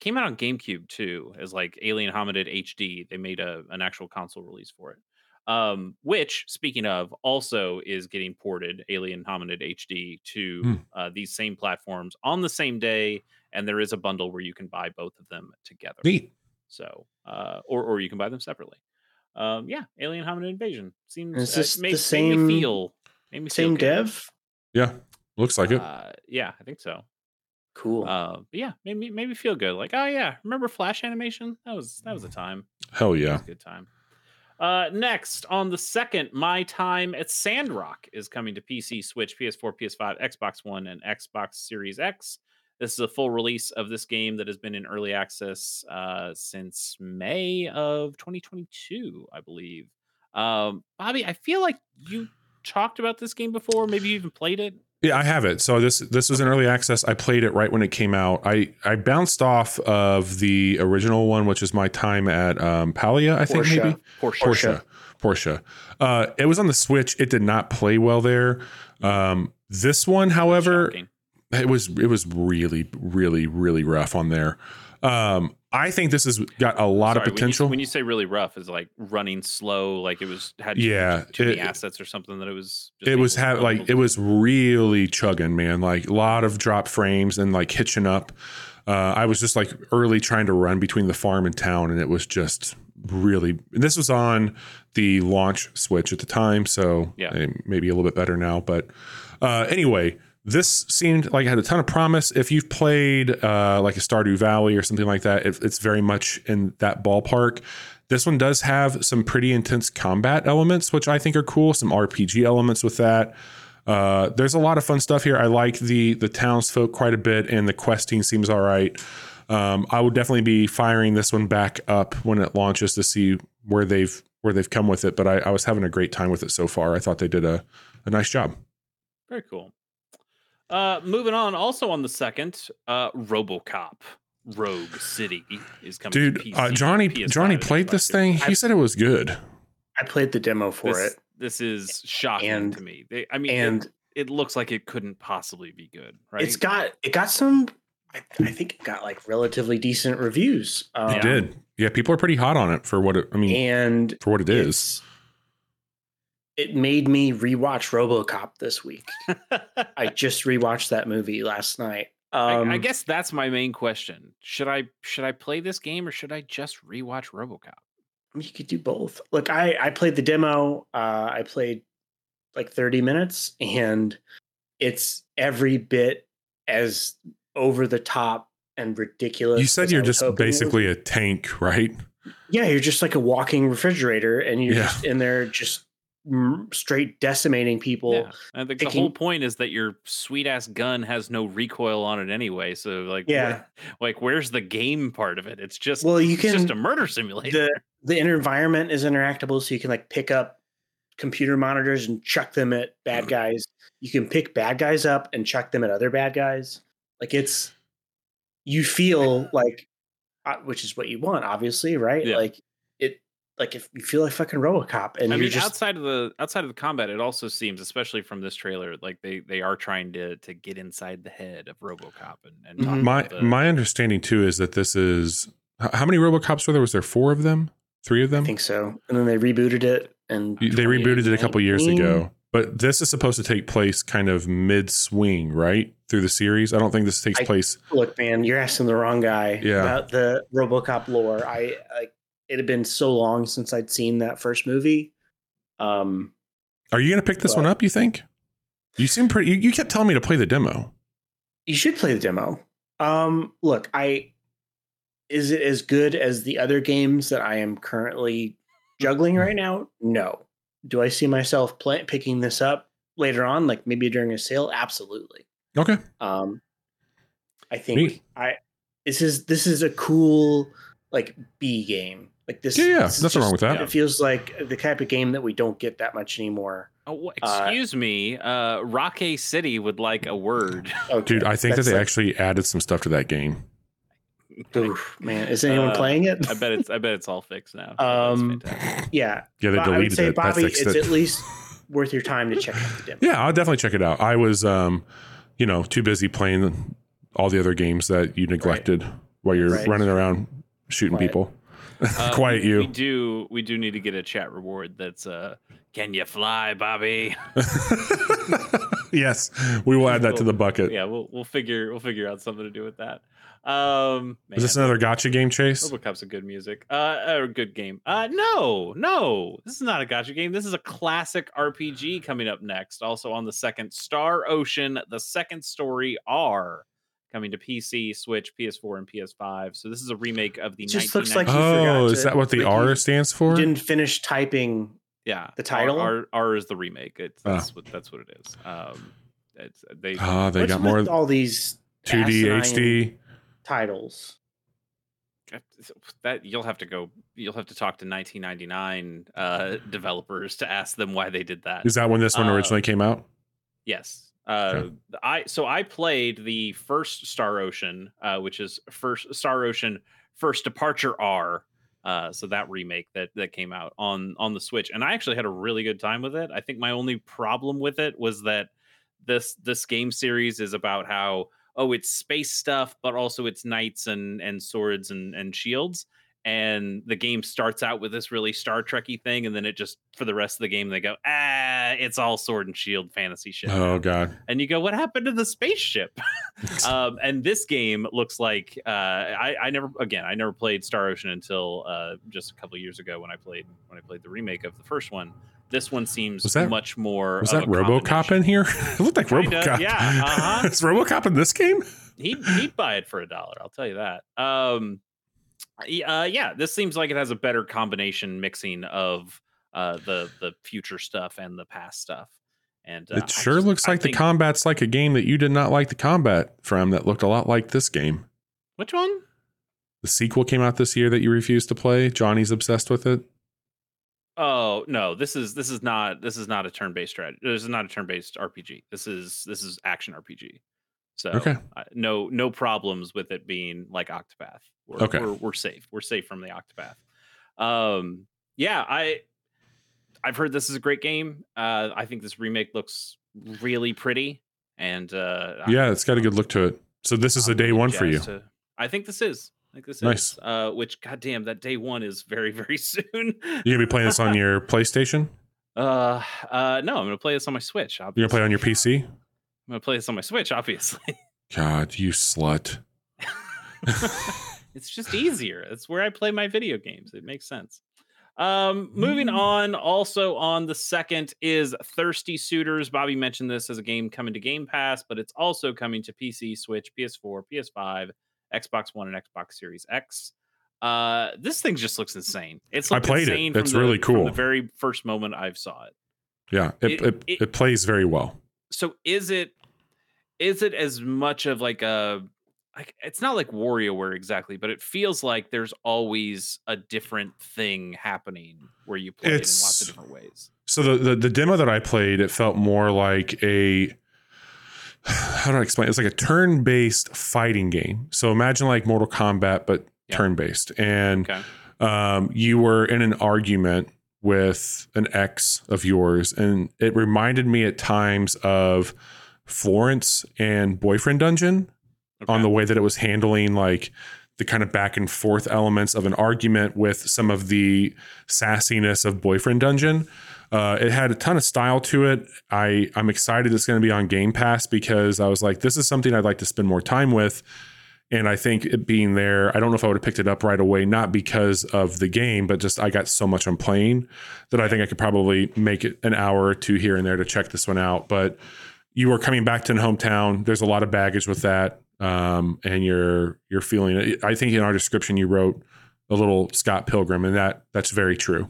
Came out on GameCube too, as like Alien Hominid HD. They made a an actual console release for it. Um, which, speaking of, also is getting ported Alien Hominid HD to Hmm. uh, these same platforms on the same day, and there is a bundle where you can buy both of them together. Neat. So, uh, or or you can buy them separately. Um, yeah, Alien Hominid Invasion seems Is uh, this the made, made same- me feel made me Same good. dev. Yeah, looks like it. Uh, yeah, I think so. Cool. Uh, but yeah, made me made feel good. Like, oh yeah, remember Flash animation? That was that was a time. Hell yeah. good time. Uh, next on the second, my time at Sandrock is coming to PC, Switch, PS4, PS5, Xbox One, and Xbox Series X. This is a full release of this game that has been in early access uh, since May of 2022, I believe. Um, Bobby, I feel like you talked about this game before. Maybe you even played it. Yeah, I have it. So this this was an early access. I played it right when it came out. I I bounced off of the original one, which is my time at um, Palia, I think Portia. maybe Portia. Portia. Portia. Uh, it was on the Switch. It did not play well there. Um, this one, however, Shocking. it was it was really really really rough on there. Um, I think this has got a lot Sorry, of potential. When you, when you say really rough, is like running slow, like it was had too- Yeah, too many assets or something that it was. just it was have like it was really chugging, man. Like a lot of drop frames and like hitching up. Uh, I was just like early trying to run between the farm and town, and it was just really. This was on the launch Switch at the time, so Yeah. maybe a little bit better now. But uh, anyway, this seemed like it had a ton of promise. If you've played uh, like a Stardew Valley or something like that, it, it's very much in that ballpark. This one does have some pretty intense combat elements, which I think are cool. Some RPG elements with that. Uh, there's a lot of fun stuff here. I like the the townsfolk quite a bit, and the questing seems all right. Um, I would definitely be firing this one back up when it launches to see where they've where they've come with it. But I, I was having a great time with it so far. I thought they did a, a nice job. very cool. Uh, moving on, also on the second, uh, RoboCop Rogue City is coming. to Dude, PC, uh, Johnny PS5, Johnny played this Series thing. X. He said it was good. I played the demo for this, it, This is shocking And- to me. They, I mean, it- and it, looks like it couldn't possibly be good, right? it's got it got some. I, I think it got like relatively decent reviews. Um, It did. Yeah, people are pretty hot on it for what it. I mean, and for what it is. It's- It made me rewatch RoboCop this week. I just rewatched that movie last night. I, Um, I guess that's my main question. Should I should I play this game or should I just rewatch RoboCop? you could do both. Look, I I played the demo. Uh, I played like 30 minutes, and it's every bit as over the top and ridiculous. You said you're just hoping it would basically a tank, right? Yeah, you're just like a walking refrigerator, and you're Yeah. just in there, just straight decimating people. Yeah, I think the whole point is that your sweet ass gun has no recoil on it anyway. So like, Yeah. where- like where's the game part of it? It's just Well, you can just a murder simulator. the the inner environment is interactable, so you can like pick up computer monitors and chuck them at bad guys. You can pick bad guys up and chuck them at other bad guys. Like it's you feel like, uh, which is what you want, obviously, right? Yeah. Like like if you feel like fucking RoboCop, and I mean, just outside of the outside of the combat, it also seems, especially from this trailer, like they they are trying to to get inside the head of RoboCop and, and talk Mhm. My the, my understanding too is that this is how many RoboCops were there? Was there four of them? Three of them? I think so. And then they rebooted it, and They rebooted it a couple years ago, but this is supposed to take place kind of mid swing, right? Through the series. I don't think this takes I- place. Look, man, you're asking the wrong guy Yeah. about the RoboCop lore. I like it had been so long since I'd seen that first movie. Um, Are you going to pick this one up? You think? You seem pretty. You, you kept telling me to play the demo. you should play the demo. Um, look, I is it as good as the other games that I am currently juggling right now? No. Do I see myself play, picking this up later on, like maybe during a sale? Absolutely. Okay. Um, I think Neat. I this is this is a cool like B game. Like this, Yeah, yeah, this is nothing wrong with that. It feels like the type of game that we don't get that much anymore. Oh, wh- uh, excuse me, uh, Rocky City would like a word. Okay, Dude, I think that they like- actually added some stuff to that game. Oof, man, is anyone Uh, playing it? I bet it's I bet it's all fixed now. Um, yeah, Yeah, they But I would deleted say, it. Bobby, that fixed it's it. at least worth your time to check out the demo. Yeah, I'll definitely check it out. I was um you know, too busy playing all the other games that you neglected while you're Right. running around shooting Quiet. people. Uh, Quiet you. We do. We do need to get a chat reward. That's uh, can you fly, Bobby? yes, we will add that to the bucket. yeah, we'll we'll figure we'll figure out something to do with that. Um, Is this another gacha game chase? RoboCop's a good music. Uh, a good game. Uh, no, no, this is not a gacha game. This is a classic RPG coming up next. Also on the second, Star Ocean: The Second Story R, coming to PC, Switch, PS4, and PS5. So this is a remake of the. It just looks like you 1990 forgot Oh, is that what the like R stands for? Didn't finish typing. yeah, the title? R, R, R is the remake. It's Ah. that's what that's what it is. Um, it's they. Ah, they What's got more all these 2D HD. titles. that you'll have to go you'll have to talk to 1999 uh developers to ask them why they did that Is that when this one Uh, originally came out? yes uh Okay. i so i played the first star ocean uh which is first star ocean first departure r uh so that remake that that came out on on the switch and i actually had a really good time with it i think my only problem with it was that this this game series is about how oh it's space stuff but also it's knights and and swords and and shields and the game starts out with this really star trekky thing and then it just for the rest of the game they go ah it's all sword and shield fantasy shit. Oh god. and you go what happened to the spaceship um, and this game looks like uh, I, I never again I never played Star Ocean until uh, just a couple years ago when I played when I played the remake of the first one. This one seems Was that- much more. Was that RoboCop in here? it looked like Kinda, RoboCop. yeah, uh-huh. Is RoboCop in this game? He'd he'd buy it for a dollar. I'll tell you that. Um, uh, yeah, this seems like it has a better combination mixing of uh, the the future stuff and the past stuff. And uh, it sure just- looks like the combat's like a game that you did not like the combat from that looked a lot like this game. Which one? The sequel came out this year that you refused to play. Johnny's obsessed with it. Oh no, this is this is not this is not a turn-based strategy. This is not a turn-based RPG. This is this is action RPG. So Okay. uh, no no problems with it being like Octopath. We're, Okay. we're, we're safe. We're safe from the Octopath. Um, yeah, I I've heard this is a great game. Uh, I think this remake looks really pretty, and uh, Yeah, it's got a good look to it. So this is a I'm day one for you. to- I think this is. I think this Nice. is. Uh, which goddamn, that day one is very very soon. You gonna be playing this on your PlayStation? Uh, uh, no, I'm gonna play this on my Switch. You're gonna play on your PC? I'm gonna play this on my Switch. Obviously, God, you slut. it's just easier. It's where I play my video games. It makes sense. Um, moving Mm. on. Also on the second is Thirsty Suitors. Bobby mentioned this as a game coming to Game Pass, but it's also coming to PC, Switch, PS4, PS5, Xbox One, and Xbox Series X. Uh, this thing just looks insane. It's I played it. It's the- really cool. the very first moment I've saw it. Yeah, it, It- it, it- it plays very well. so is it is it as much of like a like it's not like WarioWare exactly, but it feels like there's always a different thing happening where you play it in lots of different ways. So the, the the demo that I played, it felt more like a how do I explain? It's like a turn-based fighting game. So imagine like Mortal Kombat, but Yeah. turn-based. And Okay. um, you were in an argument with an ex of yours, and it reminded me at times of Florence and Boyfriend Dungeon on the way that it was handling like the kind of back and forth elements of an argument with some of the sassiness of Boyfriend Dungeon. Uh, it had a ton of style to it. I I'm excited it's going to be on Game Pass because I was like, this is something I'd like to spend more time with. And I think it being there, I don't know if I would have picked it up right away, not because of the game, but just I got so much on playing that I think I could probably make it an hour or two here and there to check this one out. But you are coming back to the hometown. There's a lot of baggage with that, um, and you're you're feeling it. I think in our description you wrote a little Scott Pilgrim, and that that's very true.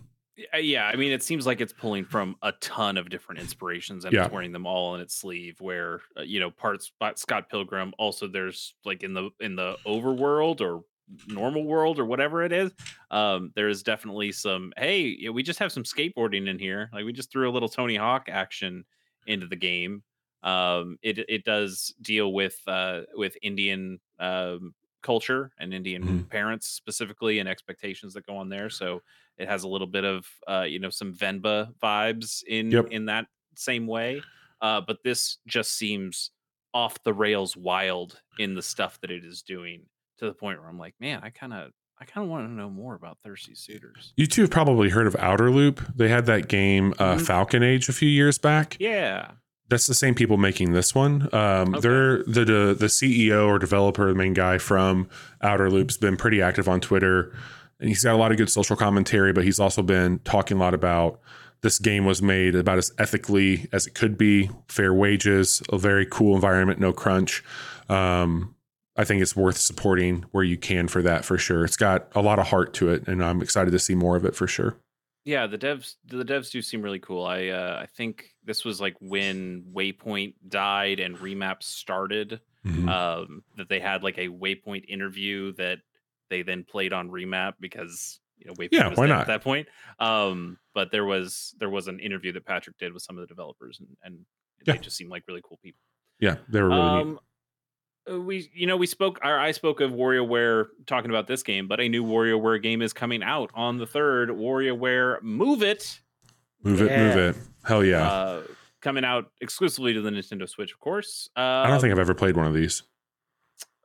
Yeah, I mean, it seems like it's pulling from a ton of different inspirations and Yeah. it's wearing them all in its sleeve. Where uh, you know, parts Scott Pilgrim. Also, there's like in the in the overworld or normal world or whatever it is. Um, there is definitely some. Hey, we just have some skateboarding in here. Like we just threw a little Tony Hawk action into the game. Um, it it does deal with uh with Indian um culture and Indian Mhm. parents specifically and expectations that go on there. So it has a little bit of uh, you know some Venba vibes in Yep. in that same way. Uh, but this just seems off the rails wild in the stuff that it is doing to the point where I'm like, man, I kind of I kind of want to know more about Thirsty Suitors. You two have probably heard of Outer Loop. They had that game uh, Mhm. Falcon Age a few years back. Yeah. That's the same people making this one. Um, Okay. They're the, the the CEO or developer, the main guy from Outer Loop's been pretty active on Twitter, and he's got a lot of good social commentary. But he's also been talking a lot about this game was made about as ethically as it could be, fair wages, a very cool environment, no crunch. Um, I think it's worth supporting where you can for that for sure. It's got a lot of heart to it, and I'm excited to see more of it for sure. Yeah, the devs the devs do seem really cool. I uh, I think this was like when Waypoint died and Remap started. Mhm. Um, that they had like a Waypoint interview that they then played on Remap because you know Waypoint Yeah, was why not? at that point. Um, but there was there was an interview that Patrick did with some of the developers and and Yeah. they just seemed like really cool people. yeah, they were really neat. Um, uh, we you know we spoke or I spoke of WarioWare talking about this game, but a new WarioWare game is coming out on the third. WarioWare Move It, Move it, move it. Hell yeah. uh, coming out exclusively to the Nintendo Switch, of course. Uh, I don't think I've ever played one of these.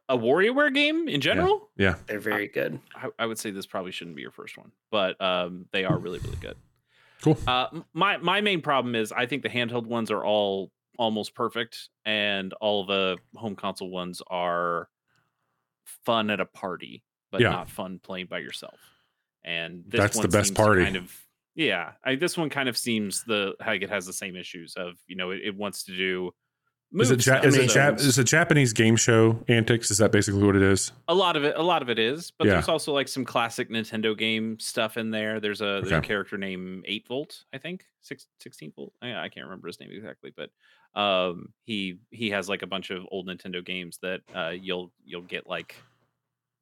a WarioWare game in general. Yeah. They're very good. I, I would say this probably shouldn't be your first one, but um, they are really really good. Cool. Uh, my my main problem is I think the handheld ones are all almost perfect, and all the home console ones are fun at a party, but Yeah. not fun playing by yourself. And this That's the best seems party. Kind of, yeah. I, this one kind of seems the like it has the same issues of you know it, it wants to do. Is it, ja- is, it Jap- is it Japanese game show antics? Is that basically what it is? a lot of it a lot of it is but Yeah. there's also like some classic nintendo game stuff in there there's a there's a character named 8 volt i think Six, 16 volt I, I can't remember his name exactly but um he he has like a bunch of old nintendo games that uh you'll you'll get like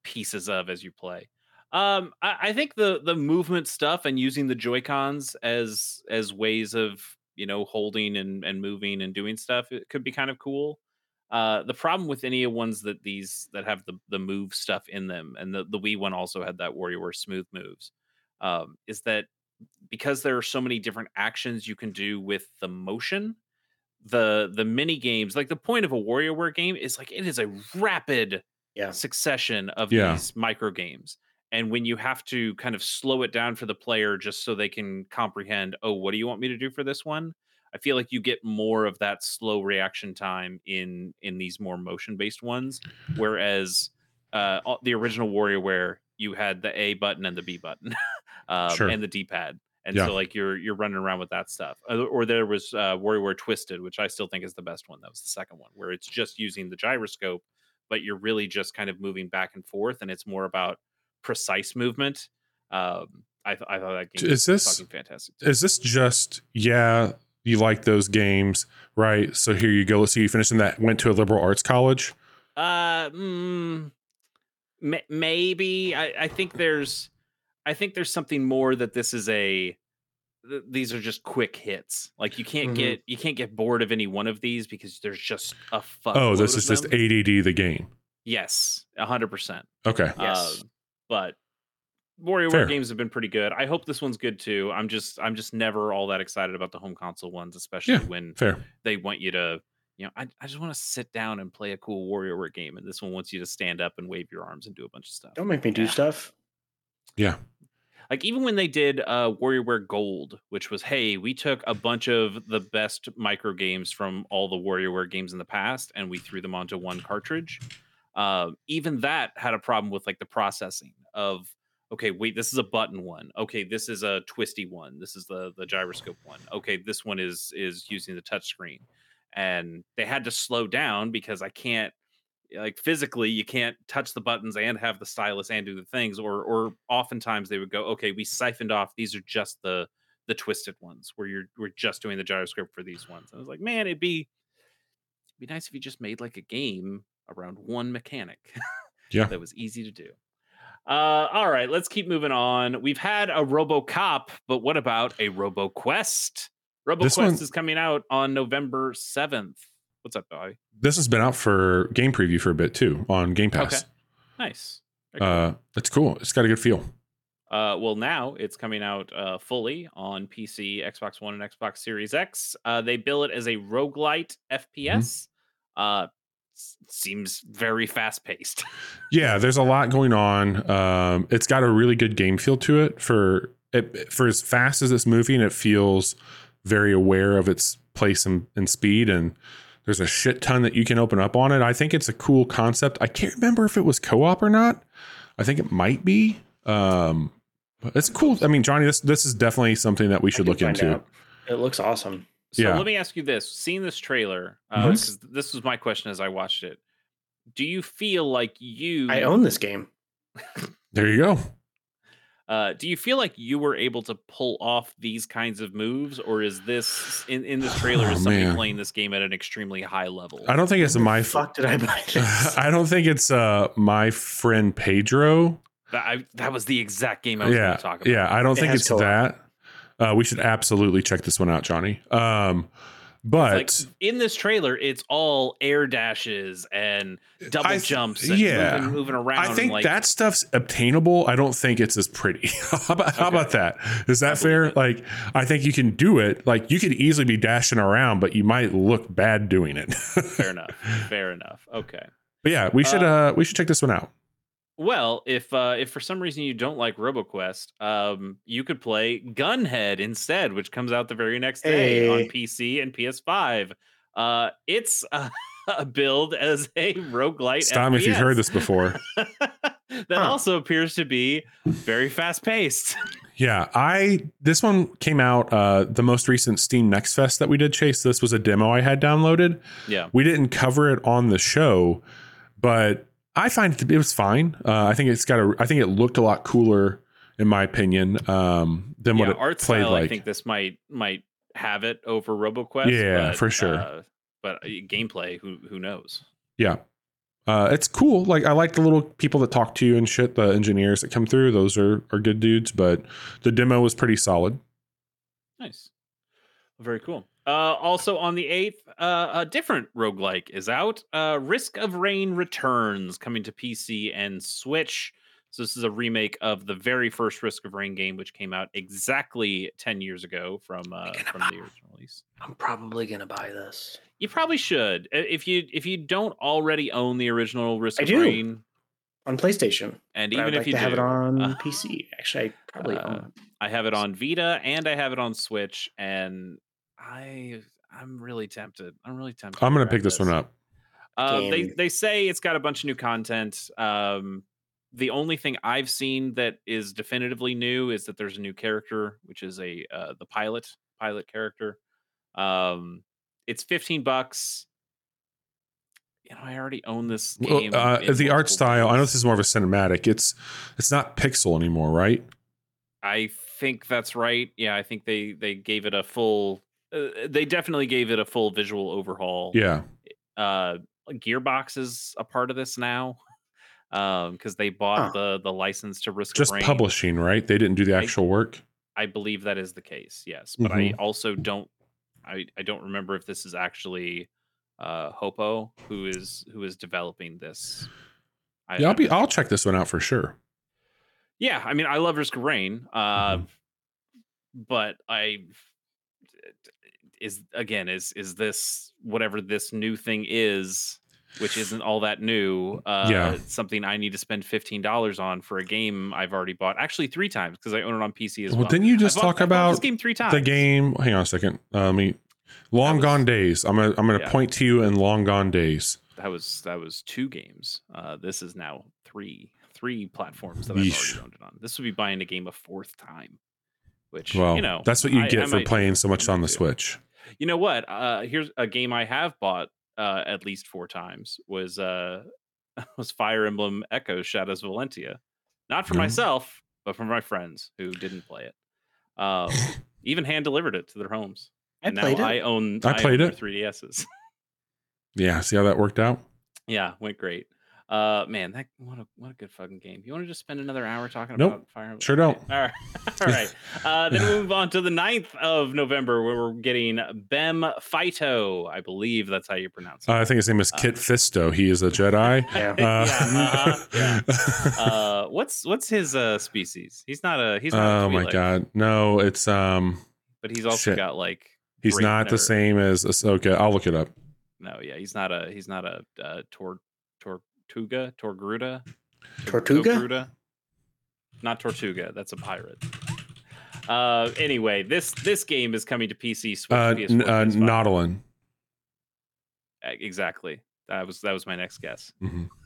pieces of as you play um I, I think the the movement stuff and using the joy cons as as ways of you know holding and and moving and doing stuff it could be kind of cool uh, the problem with any of ones that these that have the the move stuff in them, and the the Wii one also had that WarioWare smooth moves, um, is that because there are so many different actions you can do with the motion, the the mini games like the point of a Warrior WarioWare game is like it is a rapid Yeah. succession of Yeah. these micro games. And when you have to kind of slow it down for the player just so they can comprehend, oh, what do you want me to do for this one? I feel like you get more of that slow reaction time in in these more motion based ones, whereas uh, the original WarioWare you had the A button and the B button, um, Sure. and the D pad, and Yeah. so like you're you're running around with that stuff. Uh, Or there was uh, WarioWare Twisted, which I still think is the best one. That was the second one, where it's just using the gyroscope, but you're really just kind of moving back and forth, and it's more about precise movement. Um, I, th- I thought that game Is was this- fucking fantastic. Is this just yeah? You like those games, right? So here you go. Let's see you finished in that. Went to a liberal arts college. Uh, mm, ma- maybe I, I think there's, I think there's something more that this is a. th- These are just quick hits. Like you can't Mhm. get you can't get bored of any one of these because there's just a fuck. oh, this is just them. ADD the game. yes, a hundred percent. Okay. Yes. Um, but WarioWare Fair. games have been pretty good. I hope this one's good too. I'm just I'm just never all that excited about the home console ones, especially Yeah. when Fair. they want you to, you know, I, I just want to sit down and play a cool WarioWare game, and this one wants you to stand up and wave your arms and do a bunch of stuff. Don't make me do stuff. Yeah. Like even when they did uh, WarioWare Gold, which was, hey, we took a bunch of the best micro games from all the Warrior WarioWare games in the past, and we threw them onto one cartridge. Um, even that had a problem with like the processing of okay wait this is a button one. Okay this is a twisty one. This is the the gyroscope one. Okay this one is is using the touch screen. And they had to slow down because i can't like physically you can't touch the buttons and have the stylus and do the things or or oftentimes they would go okay we siphoned off. These are just the the twisted ones where you're we're just doing the gyroscope for these ones. And i was like man it'd be it'd be nice if you just made like a game around one mechanic Yeah. that was easy to do uh, all right, let's keep moving on. We've had a RoboCop, but what about a RoboQuest? RoboQuest one- is coming out on November 7th. What's up, Bobby? This has been out for game preview for a bit too on Game Pass. Okay. Nice. Cool. Uh, it's cool. It's got a good feel. Uh, well, now it's coming out uh, fully on PC, Xbox One, and Xbox Series X. Uh, they bill it as a roguelite FPS. Uh, s- seems very fast paced. Yeah, there's a lot going on. Um, it's got a really good game feel to it for it, for as fast as it's moving. It feels very aware of its place and, and speed, and there's a shit ton that you can open up on it. I think it's a cool concept. I can't remember if it was co-op or not. I think it might be. Um, but it's cool. I mean, Johnny, this this is definitely something that we should look into. out. It looks awesome. So Yeah. let me ask you this: Seeing this trailer, Mhm. because this was my question as I watched it. Do you feel like you? I own this game. There you go. Uh, do you feel like you were able to pull off these kinds of moves, or is this in, in this trailer Oh, is somebody man. playing this game at an extremely high level? I don't think it's When the my. fuck did I buy this? I don't think it's uh my friend Pedro. That, I, that was the exact game I was yeah, going to talk about. yeah. I don't It think it's co-op. that. Uh, we should absolutely check this one out, Johnny. Um, but Like in this trailer, it's all air dashes and double I- jumps and yeah. moving, moving around. I think like, that stuff's obtainable. I don't think it's as pretty. how about how Okay. about that? Is that fair? it. Like, I think you can do it. Like, you could easily be dashing around, but you might look bad doing it. fair enough. Fair enough. Okay. but yeah, we should uh, we should check this one out. Well, if uh, if for some reason you don't like RoboQuest, um, you could play Gunhead instead, which comes out the very next day on PC and PS5. Uh, it's uh, a build as a roguelite. Stop me if you've heard this before. that Huh. also appears to be very fast paced. Yeah, I this one came out uh the most recent Steam Next Fest that we did chase. This was a demo I had downloaded. yeah. We didn't cover it on the show, but I find it, it was fine. Uh, I think it's got a I think it looked a lot cooler in my opinion um than what yeah, it art played style. like. I think this might might have it over RoboQuest. Yeah, but, for sure. Uh, but uh, gameplay, who who knows? Yeah. Uh, it's cool. Like I like the little people that talk to you and shit. The engineers that come through, those are are good dudes. But the demo was pretty solid. Nice. Very cool. Uh, also on the 8th, uh, a different roguelike is out. Uh, Risk of Rain Returns coming to PC and Switch. So this is a remake of the very first Risk of Rain game, which came out exactly 10 years ago from uh, from the original release. I'm probably gonna buy this. You probably should. If you if you don't already own the original Risk I of do. Rain, on PlayStation. and even if like you to do, have it on uh, PC. Actually, I probably uh, own. I have it on Vita and I have it on Switch, and I I'm really tempted. I'm really tempted. I'm gonna grab pick this one up. Uh, they they say it's got a bunch of new content. Um, the only thing I've seen that is definitively new is that there's a new character, which is a uh, the pilot pilot character. Um, it's 15 bucks. You know, I already own this Well, uh, the art multiple style. I know this is more of a cinematic. It's it's not pixel anymore, right? I think that's right. Yeah, I think they they gave it a full. Uh, they definitely gave it a full visual overhaul. Yeah. Uh, Gearbox is a part of this now, um, because they bought Huh. the the license to Risk Just of publishing, right? They didn't do the I- actual work. I believe that is the case. Yes, but Mhm. I also don't. I I don't remember if this is actually uh Hopoo who is who is developing this. I, Yeah, I'll I- be. I'll check this one out for sure. Yeah, I mean, I love Risk of Rain, uh, Mhm. but I is again is is this whatever this new thing is, which isn't all that new. Uh, Yeah. something I need to spend fifteen dollars on for a game I've already bought actually three times because I own it on PC as Well, well. didn't you just bought- talk I bought this about game three times? the game? Hang on a second. Uh, let me. Long was- Gone Days. I'm gonna I'm gonna Yeah. point to you in Long Gone Days. That was that was two games. Uh, this is now three three platforms that Yeesh. I've already owned it on. This would be buying a game a fourth time, which Well, you know that's what you get I for might- playing so much on the might do. Switch. You know what? Uh, here's a game I have bought uh, at least four times was uh, was Fire Emblem Echo Shadows of Valentia. Not for Mm. myself, but for my friends who didn't play it. Um, even hand delivered it to their homes. I and now played it. I own. I played own it. Three DSs. Yeah. See how that worked out? yeah, went great. Uh, man, that what a what a good fucking game. You want to just spend another hour talking Nope, about Fire Emblem? sure don't. All right, all right. Uh, then we move on to the 9th of November, where we're getting Bem Feito. I believe that's how you pronounce it. Uh, I think his name is Uh, Kit Fisto. He is a Jedi. Yeah. yeah, uh-huh, yeah. Uh, Uh, what's what's his uh species? He's not a he's not. oh my god. No, it's um But he's also Shit. got like he's not the same as Ahsoka. I'll look it up. no. yeah, he's not a he's not a uh, tor tortuga torgruda Tortuga? Torgruda? not tortuga. That's a pirate. Uh, anyway, this this game is coming to PC, Switch, Uh, PS4, n- uh, Nautolan. Uh, Exactly. That was that was my next guess. Mhm.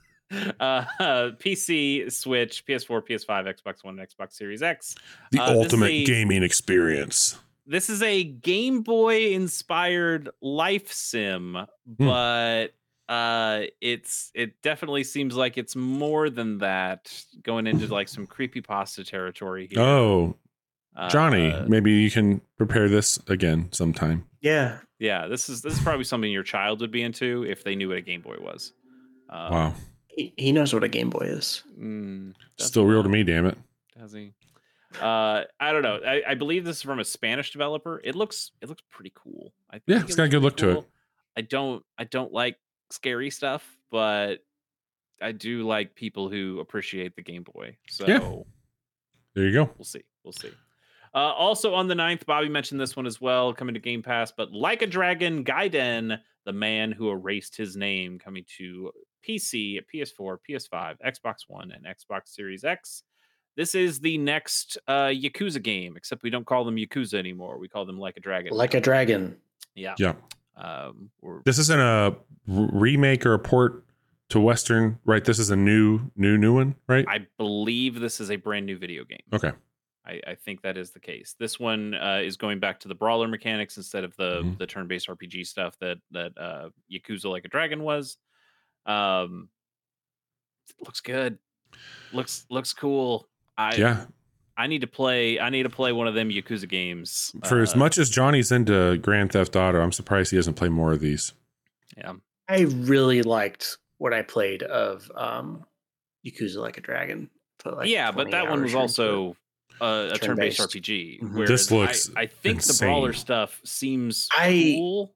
Uh, PC, Switch, PS4, PS5, Xbox One, and Xbox Series X. The Uh, ultimate a- gaming experience. This is a Game Boy inspired life sim, but uh it's it definitely seems like it's more than that going into like some creepy pasta territory here. Oh, Johnny, uh, maybe you can prepare this again sometime. Yeah. yeah, this is this is probably something your child would be into if they knew what a Game Boy was. Um, Wow. He, he knows what a Game Boy is. mm, Still real to me, damn it. Does he? Uh, I don't know. I, I believe this is from a Spanish developer. It looks it looks pretty cool. I Yeah, think it's it got a good pretty look to it. I don't I don't like scary stuff, but I do like people who appreciate the Game Boy. So There you go. we'll see. We'll see. Uh, also on the 9th, Bobby mentioned this one as well, coming to Game Pass, but Like a Dragon Gaiden, the man who erased his name, coming to PC, PS4, PS5, Xbox One, and Xbox Series X. This is the next uh, Yakuza game, except we don't call them Yakuza anymore. We call them Like a Dragon. Like now. a dragon. yeah. Yeah. Um, we're, This isn't a remake or a port to Western, right? This is a new, new, new one, right? I believe this is a brand new video game. okay. I, I think that is the case. This one uh, is going back to the brawler mechanics instead of the Mhm. the turn based RPG stuff that that uh, Yakuza Like a Dragon was. Um, looks good. Looks looks cool. I yeah. I need to play. I need to play one of them Yakuza games. For as Uh, much as Johnny's into Grand Theft Auto, I'm surprised he doesn't play more of these. yeah. I really liked what I played of um, Yakuza Like a Dragon. Like yeah, but that one was also uh, a turn based Turn-based. RPG. Mhm. This looks I, I think the brawler stuff seems I- cool.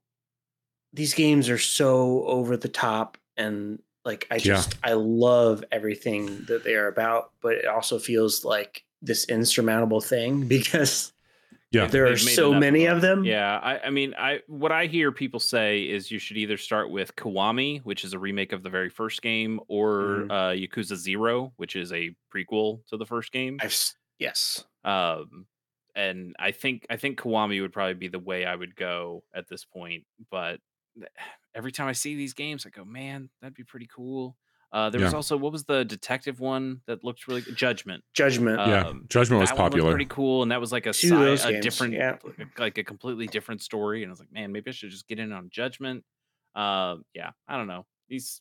these games are so over the top and like I Yeah. just I love everything that they are about, but it also feels like this insurmountable thing because Yeah. there are They've made so many of of them. Yeah, I, I mean, I what I hear people say is you should either start with Kiwami, which is a remake of the very first game, or Mhm. uh, Yakuza Zero, which is a prequel to the first game. I've yes. Um, and I think I think Kiwami would probably be the way I would go at this point. But every time I see these games, I go, man, that'd be pretty cool. Uh, there was also what was the detective one that looked really good? Judgment. Judgment. yeah. Um, Judgment was that one popular. pretty cool, and that was like a, Two of those side, a games, different, yeah. like a completely different story. And I was like, man, maybe I should just get in on Judgment. Uh, yeah, I don't know. These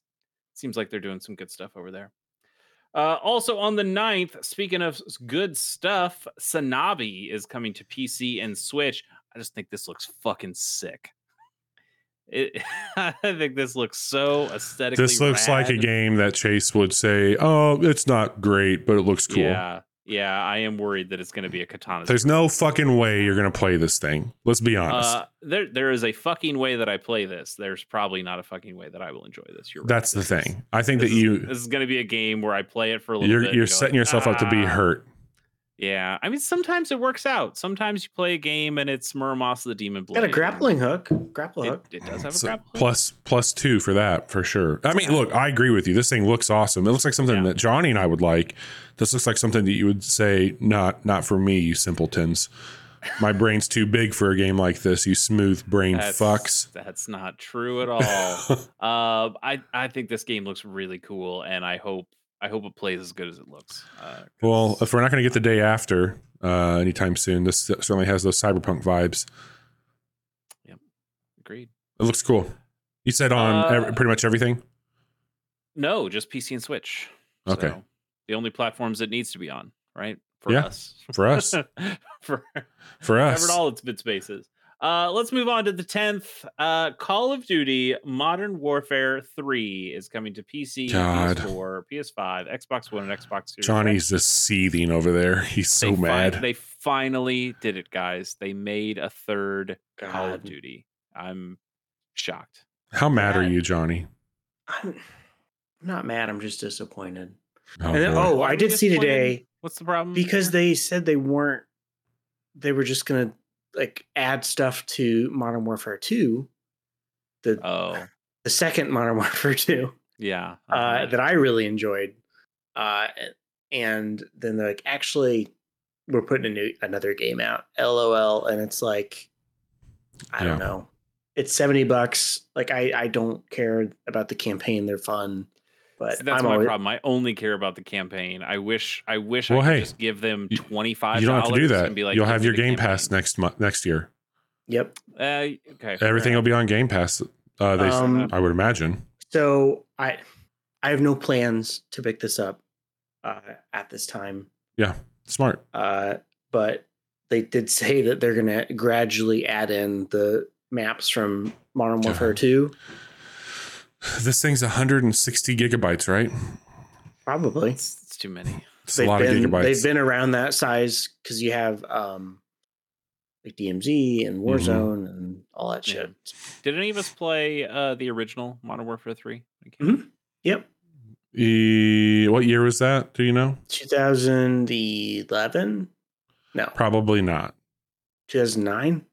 seems like they're doing some good stuff over there. Uh, also on the 9th, speaking of good stuff, Sanabi is coming to PC and Switch. I just think this looks fucking sick. It, I think this looks so aesthetically. This looks like a game that Chase would say, "Oh, it's not great, but it looks cool." Yeah, yeah. I am worried that it's going to be a katana. There's no fucking way you're gonna play this thing. Let's be honest. Uh, there, there is a fucking way that I play this. There's probably not a fucking way that I will enjoy this. You're right. That's the This is- thing. I think that that is- you This is going to be a game where I play it for a little you're bit. you're setting like, yourself up to be "Ah." hurt. Yeah, I mean, sometimes it works out. Sometimes you play a game and it's Muramasa the Demon Blade. Got a grappling hook. Grapple hook. it does have a So grappling. hook. plus plus two for that for sure. I mean, look, I agree with you. This thing looks awesome. It looks like something Yeah. that Johnny and I would like. This looks like something that you would say, not not for me, you simpletons. My brain's too big for a game like this. You smooth brain That's, fucks. That's not true at all. uh, I I think this game looks really cool, and I hope I hope it plays as good as it looks. Uh, well, if we're not going to get the day after uh, anytime soon, this certainly has those cyberpunk vibes. Yep, agreed. It looks cool. You said on Uh, ev- pretty much everything. No, just PC and Switch. Okay. So, the only platforms it needs to be on, right? For Yeah, us. for us. for For us, covered all its bit spaces. Uh, let's move on to the 10th. Uh, Call of Duty Modern Warfare 3 is coming to PC, God. PS4, PS5, Xbox One, and Xbox Series. Johnny's just seething over there. He's so They fi- mad. they finally did it, guys. They made a third Call of Duty. I'm shocked. How mad are you, Johnny? I'm I'm not mad. I'm just disappointed. Oh, and then, oh, I did see today What's the problem? because there? they said they weren't. They were just gonna like add stuff to Modern Warfare Two. The Oh, the second Modern Warfare 2 Yeah. uh, uh-huh. that I really enjoyed. Uh, and then they're like, actually, we're putting a new another game out, LOL, and it's like, I don't know, it's seventy bucks. Like I, I don't care about the campaign; they're fun, but See, that's I'm my always, problem. I only care about the campaign. I wish I wish I could hey, just give them twenty five. You don't have to do that. And be like, You'll have your Game campaign." Pass next month, next year. Yep. Uh, okay. fair Everything will be on Game Pass. Uh, they, Um, I would imagine. So I, I have no plans to pick this up uh, at this time. Yeah, smart. Uh, but they did say that they're going to gradually add in the maps from Modern Warfare 2. This thing's 160 gigabytes, right? Probably. It's, it's too many. It's a lot been, of gigabytes. They've been around that size because you have um, like DMZ and Warzone and all that Yeah. shit. Did any of us play uh, the original Modern Warfare Three? Mhm. Yep. E- what year was that? Do you know? 2011? No, Probably not. 2009.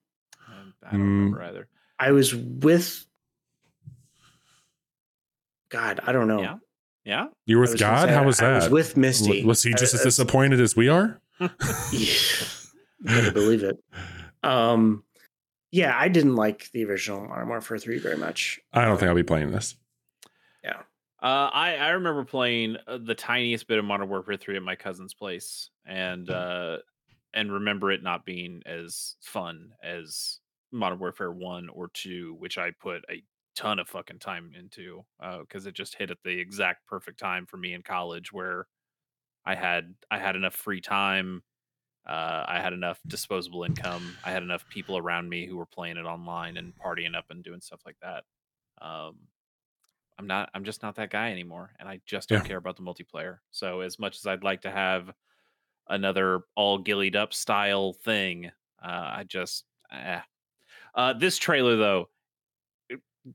I don't Mm. remember either. I was with. God, I don't know. Yeah. Yeah. You were with was God? How was I that? was with Misty. W- Was he just I- as disappointed as we are? Yeah, better believe it. Um, yeah, I didn't like the original Modern Warfare 3 very much. I don't think I'll be playing this. Yeah. Uh, I I remember playing uh, the tiniest bit of Modern Warfare Three at my cousin's place, and uh, and remember it not being as fun as Modern Warfare One or Two, which I put a ton of fucking time into because it just hit at the exact perfect time for me in college where I had I had enough free time. Uh, I had enough disposable income. I had enough people around me who were playing it online and partying up and doing stuff like that. Um, I'm not. I'm just not that guy anymore, and I just don't Yeah. care about the multiplayer. So as much as I'd like to have another all gillied up style thing, uh, I just. Eh. Uh, this trailer though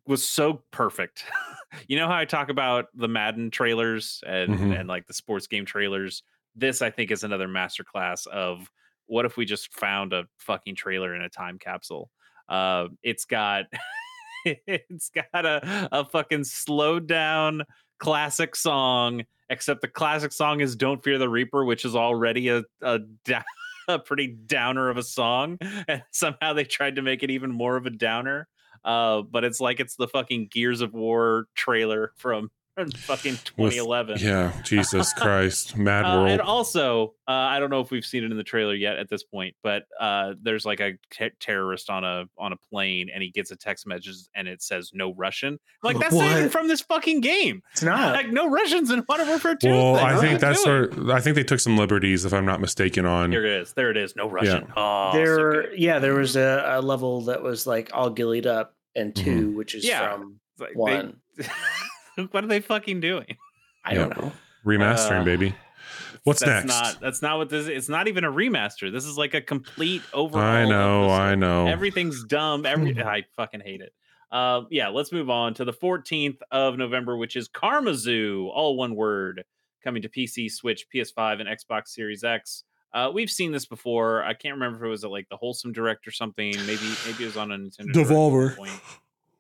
was so perfect. you know how I talk about the Madden trailers and Mhm. and like the sports game trailers. This I think is another masterclass of what if we just found a fucking trailer in a time capsule. Uh, it's got it's got a, a fucking slowed down classic song, except the classic song is Don't Fear the Reaper, which is already a, a, da- a pretty downer of a song. And somehow they tried to make it even more of a downer. Uh, but it's like it's the fucking Gears of War trailer from, from fucking 2011. Yeah, Jesus Christ, Mad Uh, World. and also, uh, I don't know if we've seen it in the trailer yet at this point, but uh, there's like a te- terrorist on a on a plane, and he gets a text message, and it says "No Russian." Like that's not even from this fucking game. It's not. Like no Russians in Modern Warfare Two. well, thing. I think that's doing? sort. I think they took some liberties, if I'm not mistaken. On There it is. There it is. No Russian. Oh, there, good. yeah, there was a, a level that was like all gillied up, and 2 which is Yeah. from It's like, they- one. what are they fucking doing? I don't know. remastering, Uh, baby. What's that's next? Not, that's not what this. Is. It's not even a remaster. This is like a complete overhaul. I know, I know. Everything's dumb. Every I fucking hate it. Uh, yeah, let's move on to the 14th of November, which is Karmazoo, all one word, coming to PC, Switch, PS5, and Xbox Series X. Uh, we've seen this before. I can't remember if it was at like the Wholesome Direct or something. Maybe maybe it was on a Nintendo Direct at one Devolver. point.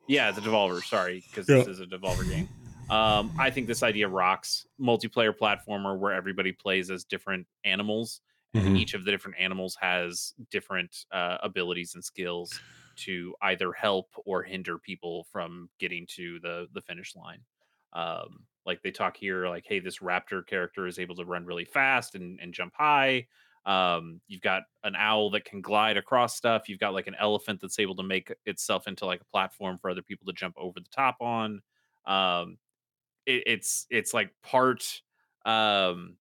Yeah, the Devolver. Sorry, because Yeah. this is a Devolver game. Um, I think this idea rocks. Multiplayer platformer where everybody plays as different animals, and Mhm. each of the different animals has different uh, abilities and skills to either help or hinder people from getting to the the finish line. Um, like they talk here, like, hey, this raptor character is able to run really fast and, and jump high. Um, you've got an owl that can glide across stuff. You've got like an elephant that's able to make itself into like a platform for other people to jump over the top on. Um, it, it's it's like part um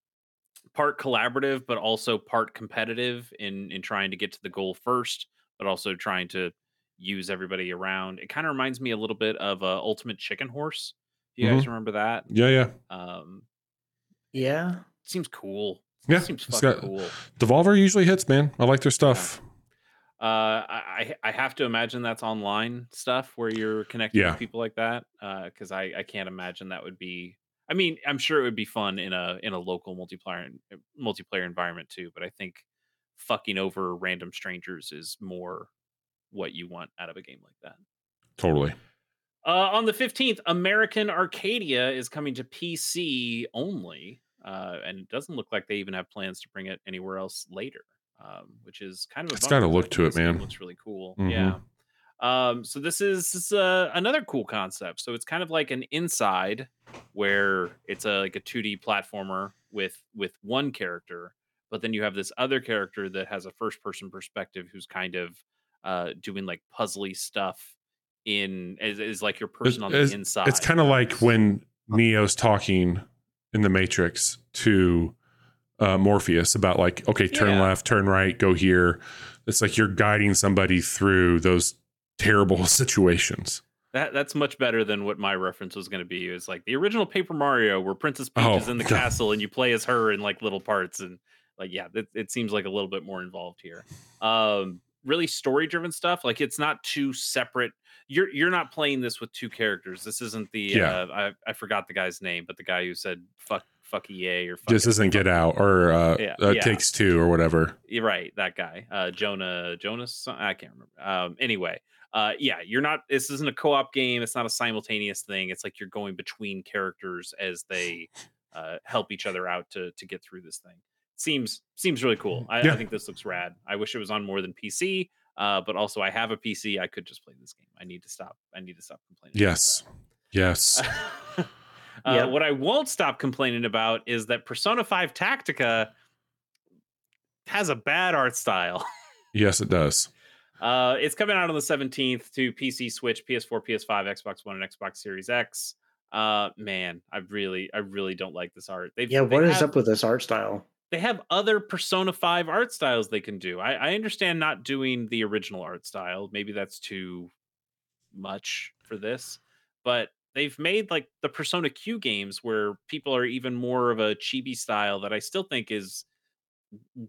part collaborative but also part competitive in in trying to get to the goal first but also trying to use everybody around it kind of reminds me a little bit of uh, ultimate chicken horse if you guys remember that Yeah, yeah, um Yeah. seems cool yeah. seems It's fucking got- cool Devolver usually hits, man. I like their stuff. Uh, I I have to imagine that's online stuff where you're connecting Yeah. with people like that. Uh, because I I can't imagine that would be. I mean, I'm sure it would be fun in a in a local multiplayer multiplayer environment too. But I think fucking over random strangers is more what you want out of a game like that. Totally. Uh, on the 15th, American Arcadia is coming to PC only. Uh, and it doesn't look like they even have plans to bring it anywhere else later, um, which is kind of a It's got a look to it, man. Looks really cool. Mhm. Yeah. Um, so this is, this is uh, another cool concept. So it's kind of like an inside where it's a like a 2D platformer with with one character, but then you have this other character that has a first person perspective who's kind of uh doing like puzzly stuff in is, is like your person on the it's, inside. It's kind of like when Neo's talking in the Matrix to uh, Morpheus about like, okay, turn Yeah. left, turn right, go here. It's like you're guiding somebody through those terrible situations. That that's much better than what my reference was going to be. It's like the original Paper Mario, where Princess Peach Oh, is in the God. castle and you play as her in like little parts, and like yeah, it, it seems like a little bit more involved here. Um, really story driven stuff. Like it's not two separate. You're you're not playing this with two characters. This isn't the Yeah. uh, I I forgot the guy's name, but the guy who said fuck fuck EA or fuck This it, isn't Get Out or uh, Yeah, uh, yeah. Takes Two or whatever. you're right, that guy, uh, Jonah Jonas. I can't remember. Um, anyway, uh, yeah, you're not. This isn't a co-op game. It's not a simultaneous thing. It's like you're going between characters as they uh, help each other out to to get through this thing. Seems seems really cool. I, Yeah. I think this looks rad. I wish it was on more than PC. Uh, but also, I have a PC. I could just play this game. I need to stop. I need to stop complaining. Yes. Yes. Uh, Yep. What I won't stop complaining about is that Persona 5 Tactica has a bad art style. yes, it does. Uh, it's coming out on the 17th to PC, Switch, PS4, PS5, Xbox One, and Xbox Series X. Uh, man, I really, I really don't like this art. They've, Yeah, they what is have, up with this art style? They have other Persona 5 art styles they can do. I, I understand not doing the original art style. Maybe that's too much for this, but they've made like the Persona Q games where people are even more of a chibi style that I still think is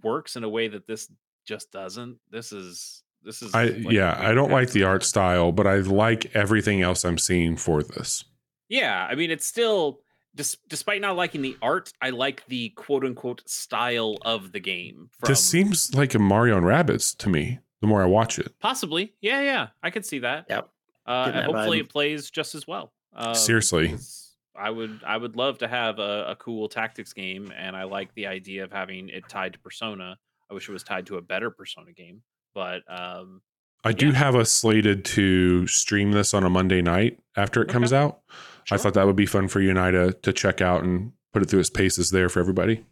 works in a way that this just doesn't. This is this is I like, yeah, I don't like the art style, but I like everything else I'm seeing for this. Yeah, I mean, it's still, dis- despite not liking the art, I like the quote unquote style of the game. From This seems like a Mario and Rabbids to me. The more I watch it, possibly, yeah, yeah, I could see that. Yep. Uh, and that hopefully, vibe. it plays just as well. Uh, Seriously. I would, I would love to have a, a cool tactics game, and I like the idea of having it tied to Persona. I wish it was tied to a better Persona game, but um, I do Yeah. have us slated to stream this on a Monday night after it comes out. I thought that would be fun for you and I to to check out and put it through its paces there for everybody.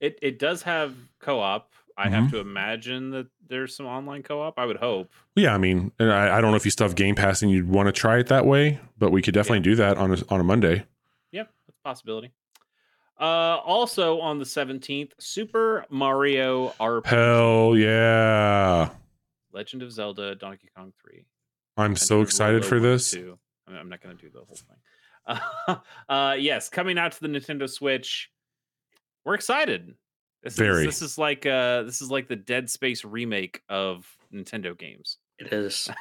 It it does have co-op. I Mm-hmm. have to imagine that there's some online co-op. I would hope. Yeah, I mean, and I, I don't know if you still have Game Pass and you'd want to try it that way, but we could definitely do that on a, on a Monday. Yeah, that's a possibility. Uh, also on the 17th, Super Mario RPG, Hell yeah! Legend of Zelda, Donkey Kong 3. I'm so excited for this. I mean, I'm not going to do the whole thing. Uh, uh, yes, coming out to the Nintendo Switch. We're excited. This Very. Is, this is like uh, this is like the Dead Space remake of Nintendo games. It is.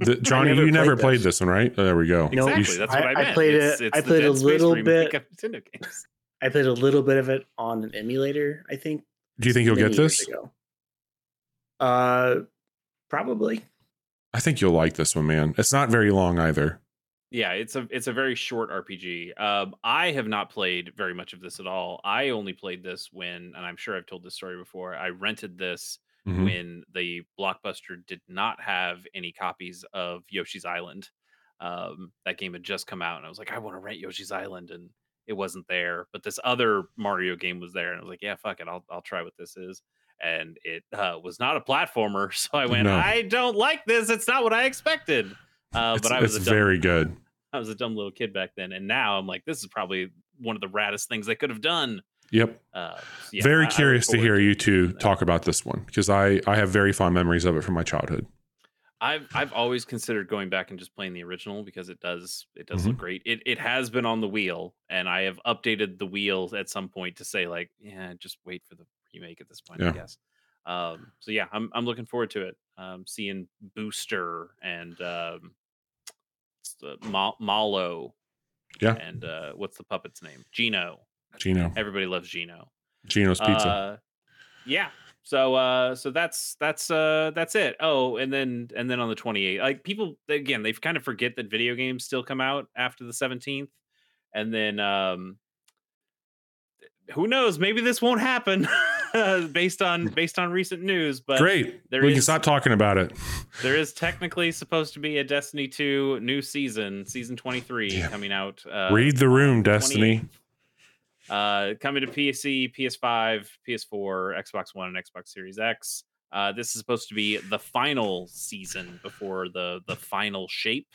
The, Johnny, never you never played played this. this one, right? Oh, there we go. No, exactly. sh- That's what I, I- I played it- it's I the played a little bit. of Nintendo games. I played a little bit of it on an emulator. I think. Do you think you'll get this? ago. Uh, probably. I think you'll like this one, man. It's not very long either. Yeah, it's a it's a very short RPG. Um, I have not played very much of this at all. I only played this when, and I'm sure I've told this story before. I rented this Mhm. when the blockbuster did not have any copies of Yoshi's Island. Um, that game had just come out, and I was like, I want to rent Yoshi's Island, and it wasn't there. But this other Mario game was there, and I was like, Yeah, fuck it, I'll I'll try what this is. And it uh, was not a platformer, so I went, No. I don't like this. It's not what I expected. Uh, It's, but I was it's dumb, very good. I was a dumb little kid back then, and now I'm like, this is probably one of the raddest things they could have done. Yep. Uh, so yeah, I- I very look curious to forward hear you two talk about this one because I I have very fond memories of it from my childhood. I've I've always considered going back and just playing the original because it does it does Mm-hmm. look great. It it has been on the wheel, and I have updated the wheels at some point to say like, yeah, just wait for the remake at this point, I guess. Um, so yeah, I'm I'm looking forward to it. Um, seeing Booster and um, the Ma- Mallow, Yeah. and uh, what's the puppet's name? Geno. Geno, Everybody loves Geno. Gino's Pizza. Uh, yeah. So uh so that's that's uh that's it. Oh, and then and then on the 28th, like people again, they kind of forget that video games still come out after the 17th. And then um who knows, maybe this won't happen based on based on recent news, but Great. there we can stop talking about it. there is technically supposed to be a Destiny 2 new season, season 23 Damn. coming out uh Read the room, Destiny. Uh, coming to PC, PS5, PS4, Xbox One, and Xbox Series X. Uh, this is supposed to be the final season before the the final shape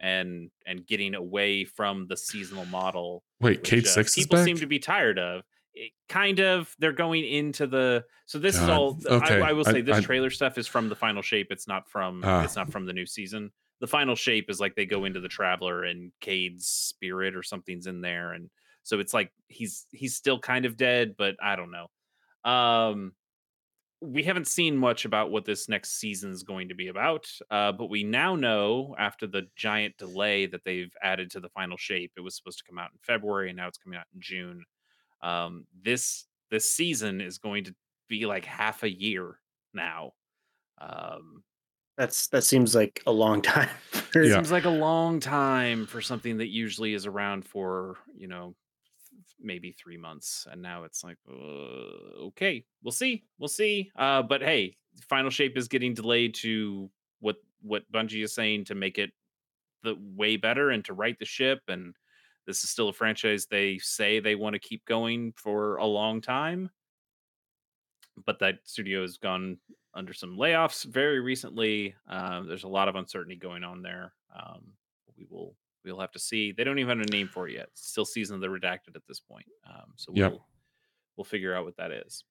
and and getting away from the seasonal model. Wait, which, Cayde uh, Six is people seem to be tired of. It, kind of, they're going into the. So this is all. Okay, I, I will I- say this I- trailer stuff is from the final shape. It's not from. Ah. It's not from the new season. The final shape is like they go into the traveler and Cayde's spirit or something's in there, and so it's like he's he's still kind of dead, but I don't know. Um, we haven't seen much about what this next season is going to be about, uh, but we now know after the giant delay that they've added to the final shape. It was supposed to come out in February, and now it's coming out in June. Um, this this season is going to be like half a year now. Um, That's that seems like a long time. for- Yeah. Seems like a long time for something that usually is around for, you know, maybe three months. And now it's like, uh, okay, we'll see. We'll see. Uh, but hey, Final Shape is getting delayed to what what Bungie is saying to make it the way better and to right the ship. And this is still a franchise they say they want to keep going for a long time. But that studio has gone under some layoffs very recently. Um, there's a lot of uncertainty going on there. Um, we will we'll have to see. They don't even have a name for it yet. It's still season of the redacted at this point. Um, so we'll Yep. we'll figure out what that is.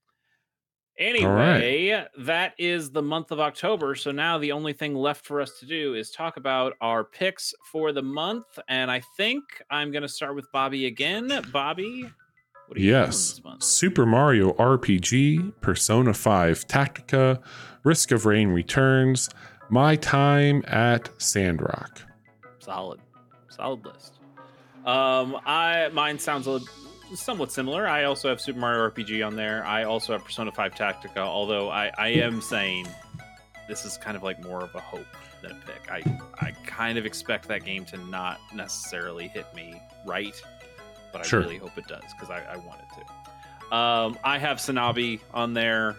Right. Anyway, that is the month of October. So now the only thing left for us to do is talk about our picks for the month. And I think I'm going to start with Bobby again. Bobby, what are you doing Yes. this month? Super Mario RPG, Persona 5 Tactica, Risk of Rain Returns, My Time at Sandrock. Solid, solid list. Um, I mine sounds a somewhat similar. I also have Super Mario RPG on there. I also have Persona 5 Tactica, although I, I am saying this is kind of like more of a hope than a pick. I, I kind of expect that game to not necessarily hit me right, but I Sure. really hope it does because I, I want it to. Um, I have Sanabi on there,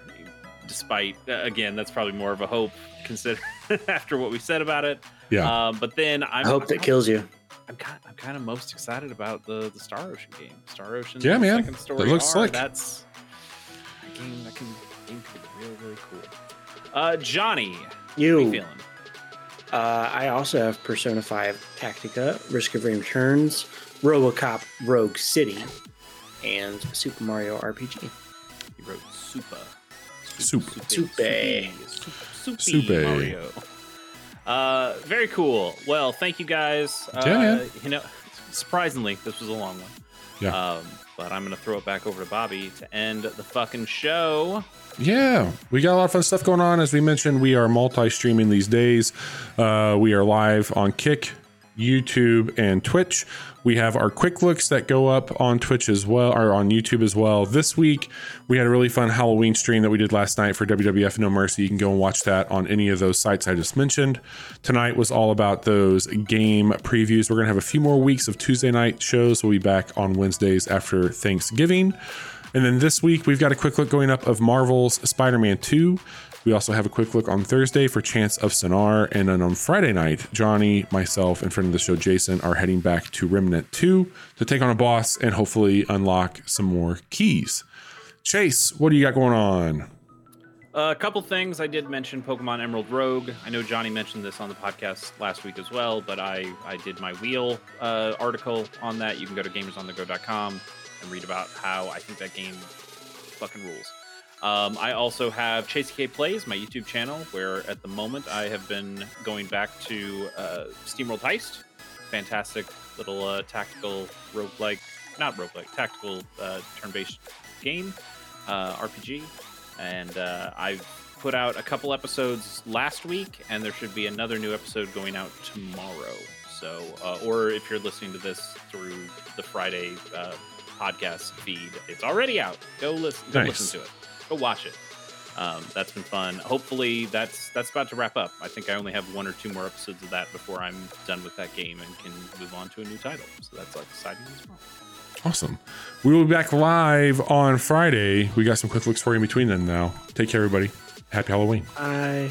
despite, uh, again, that's probably more of a hope consider after what we said about it. Yeah. Um, but then I'm, I hope that kills you. I'm kind, I'm kind of most excited about the the Star Ocean game. Star Ocean. Yeah, man. Second story looks R, slick. That's a game that can game could be really really cool. Uh, Johnny, how you You. feeling? Uh, I also have Persona 5 Tactica, Risk of Rain Returns, RoboCop Rogue City, and Super Mario RPG. He wrote Super. Soup. Soup. Soup. Soup. Mario. Uh, very cool. Well, thank you guys. Uh, Yeah. You know, surprisingly, this was a long one. Yeah. Um, but I'm gonna throw it back over to Bobby to end the fucking show. Yeah, we got a lot of fun stuff going on. As we mentioned, we are multi streaming these days. Uh, we are live on Kick, YouTube, and Twitch. We have our quick looks that go up on Twitch as well, or on YouTube as well. This week, we had a really fun Halloween stream that we did last night for WWF No Mercy. You can go and watch that on any of those sites I just mentioned. Tonight was all about those game previews. We're going to have a few more weeks of Tuesday night shows. We'll be back on Wednesdays after Thanksgiving. And then this week, we've got a quick look going up of Marvel's Spider Man 2. We also have a quick look on Thursday for Chants of Sennaar. And then on Friday night, Johnny, myself, and friend of the show, Jason, are heading back to Remnant 2 to take on a boss and hopefully unlock some more keys. Chase, what do you got going on? a couple things I did mention Pokemon Emerald Rogue. I know Johnny mentioned this on the podcast last week as well, but I I did my wheel uh, article on that. You can go to gamersonthego.com and read about how I think that game fucking rules. Um, I also have Chase K Plays, my YouTube channel, where at the moment I have been going back to uh, Steamworld Heist. Fantastic little uh, tactical roguelike, not roguelike, tactical uh, turn-based game, uh, RPG and uh, I've put out a couple episodes last week, and there should be another new episode going out tomorrow. So, uh, or if you're listening to this through the Friday uh, podcast feed, it's already out. Go listen. Go Nice. listen to it. Go watch it. um, that's been fun. Hopefully, that's that's about to wrap up. I think I only have one or two more episodes of that before I'm done with that game and can move on to a new title. So that's like exciting as well. Awesome. We will be back live on Friday. We got some quick looks for you in between then now. Take care, everybody. Happy Halloween. I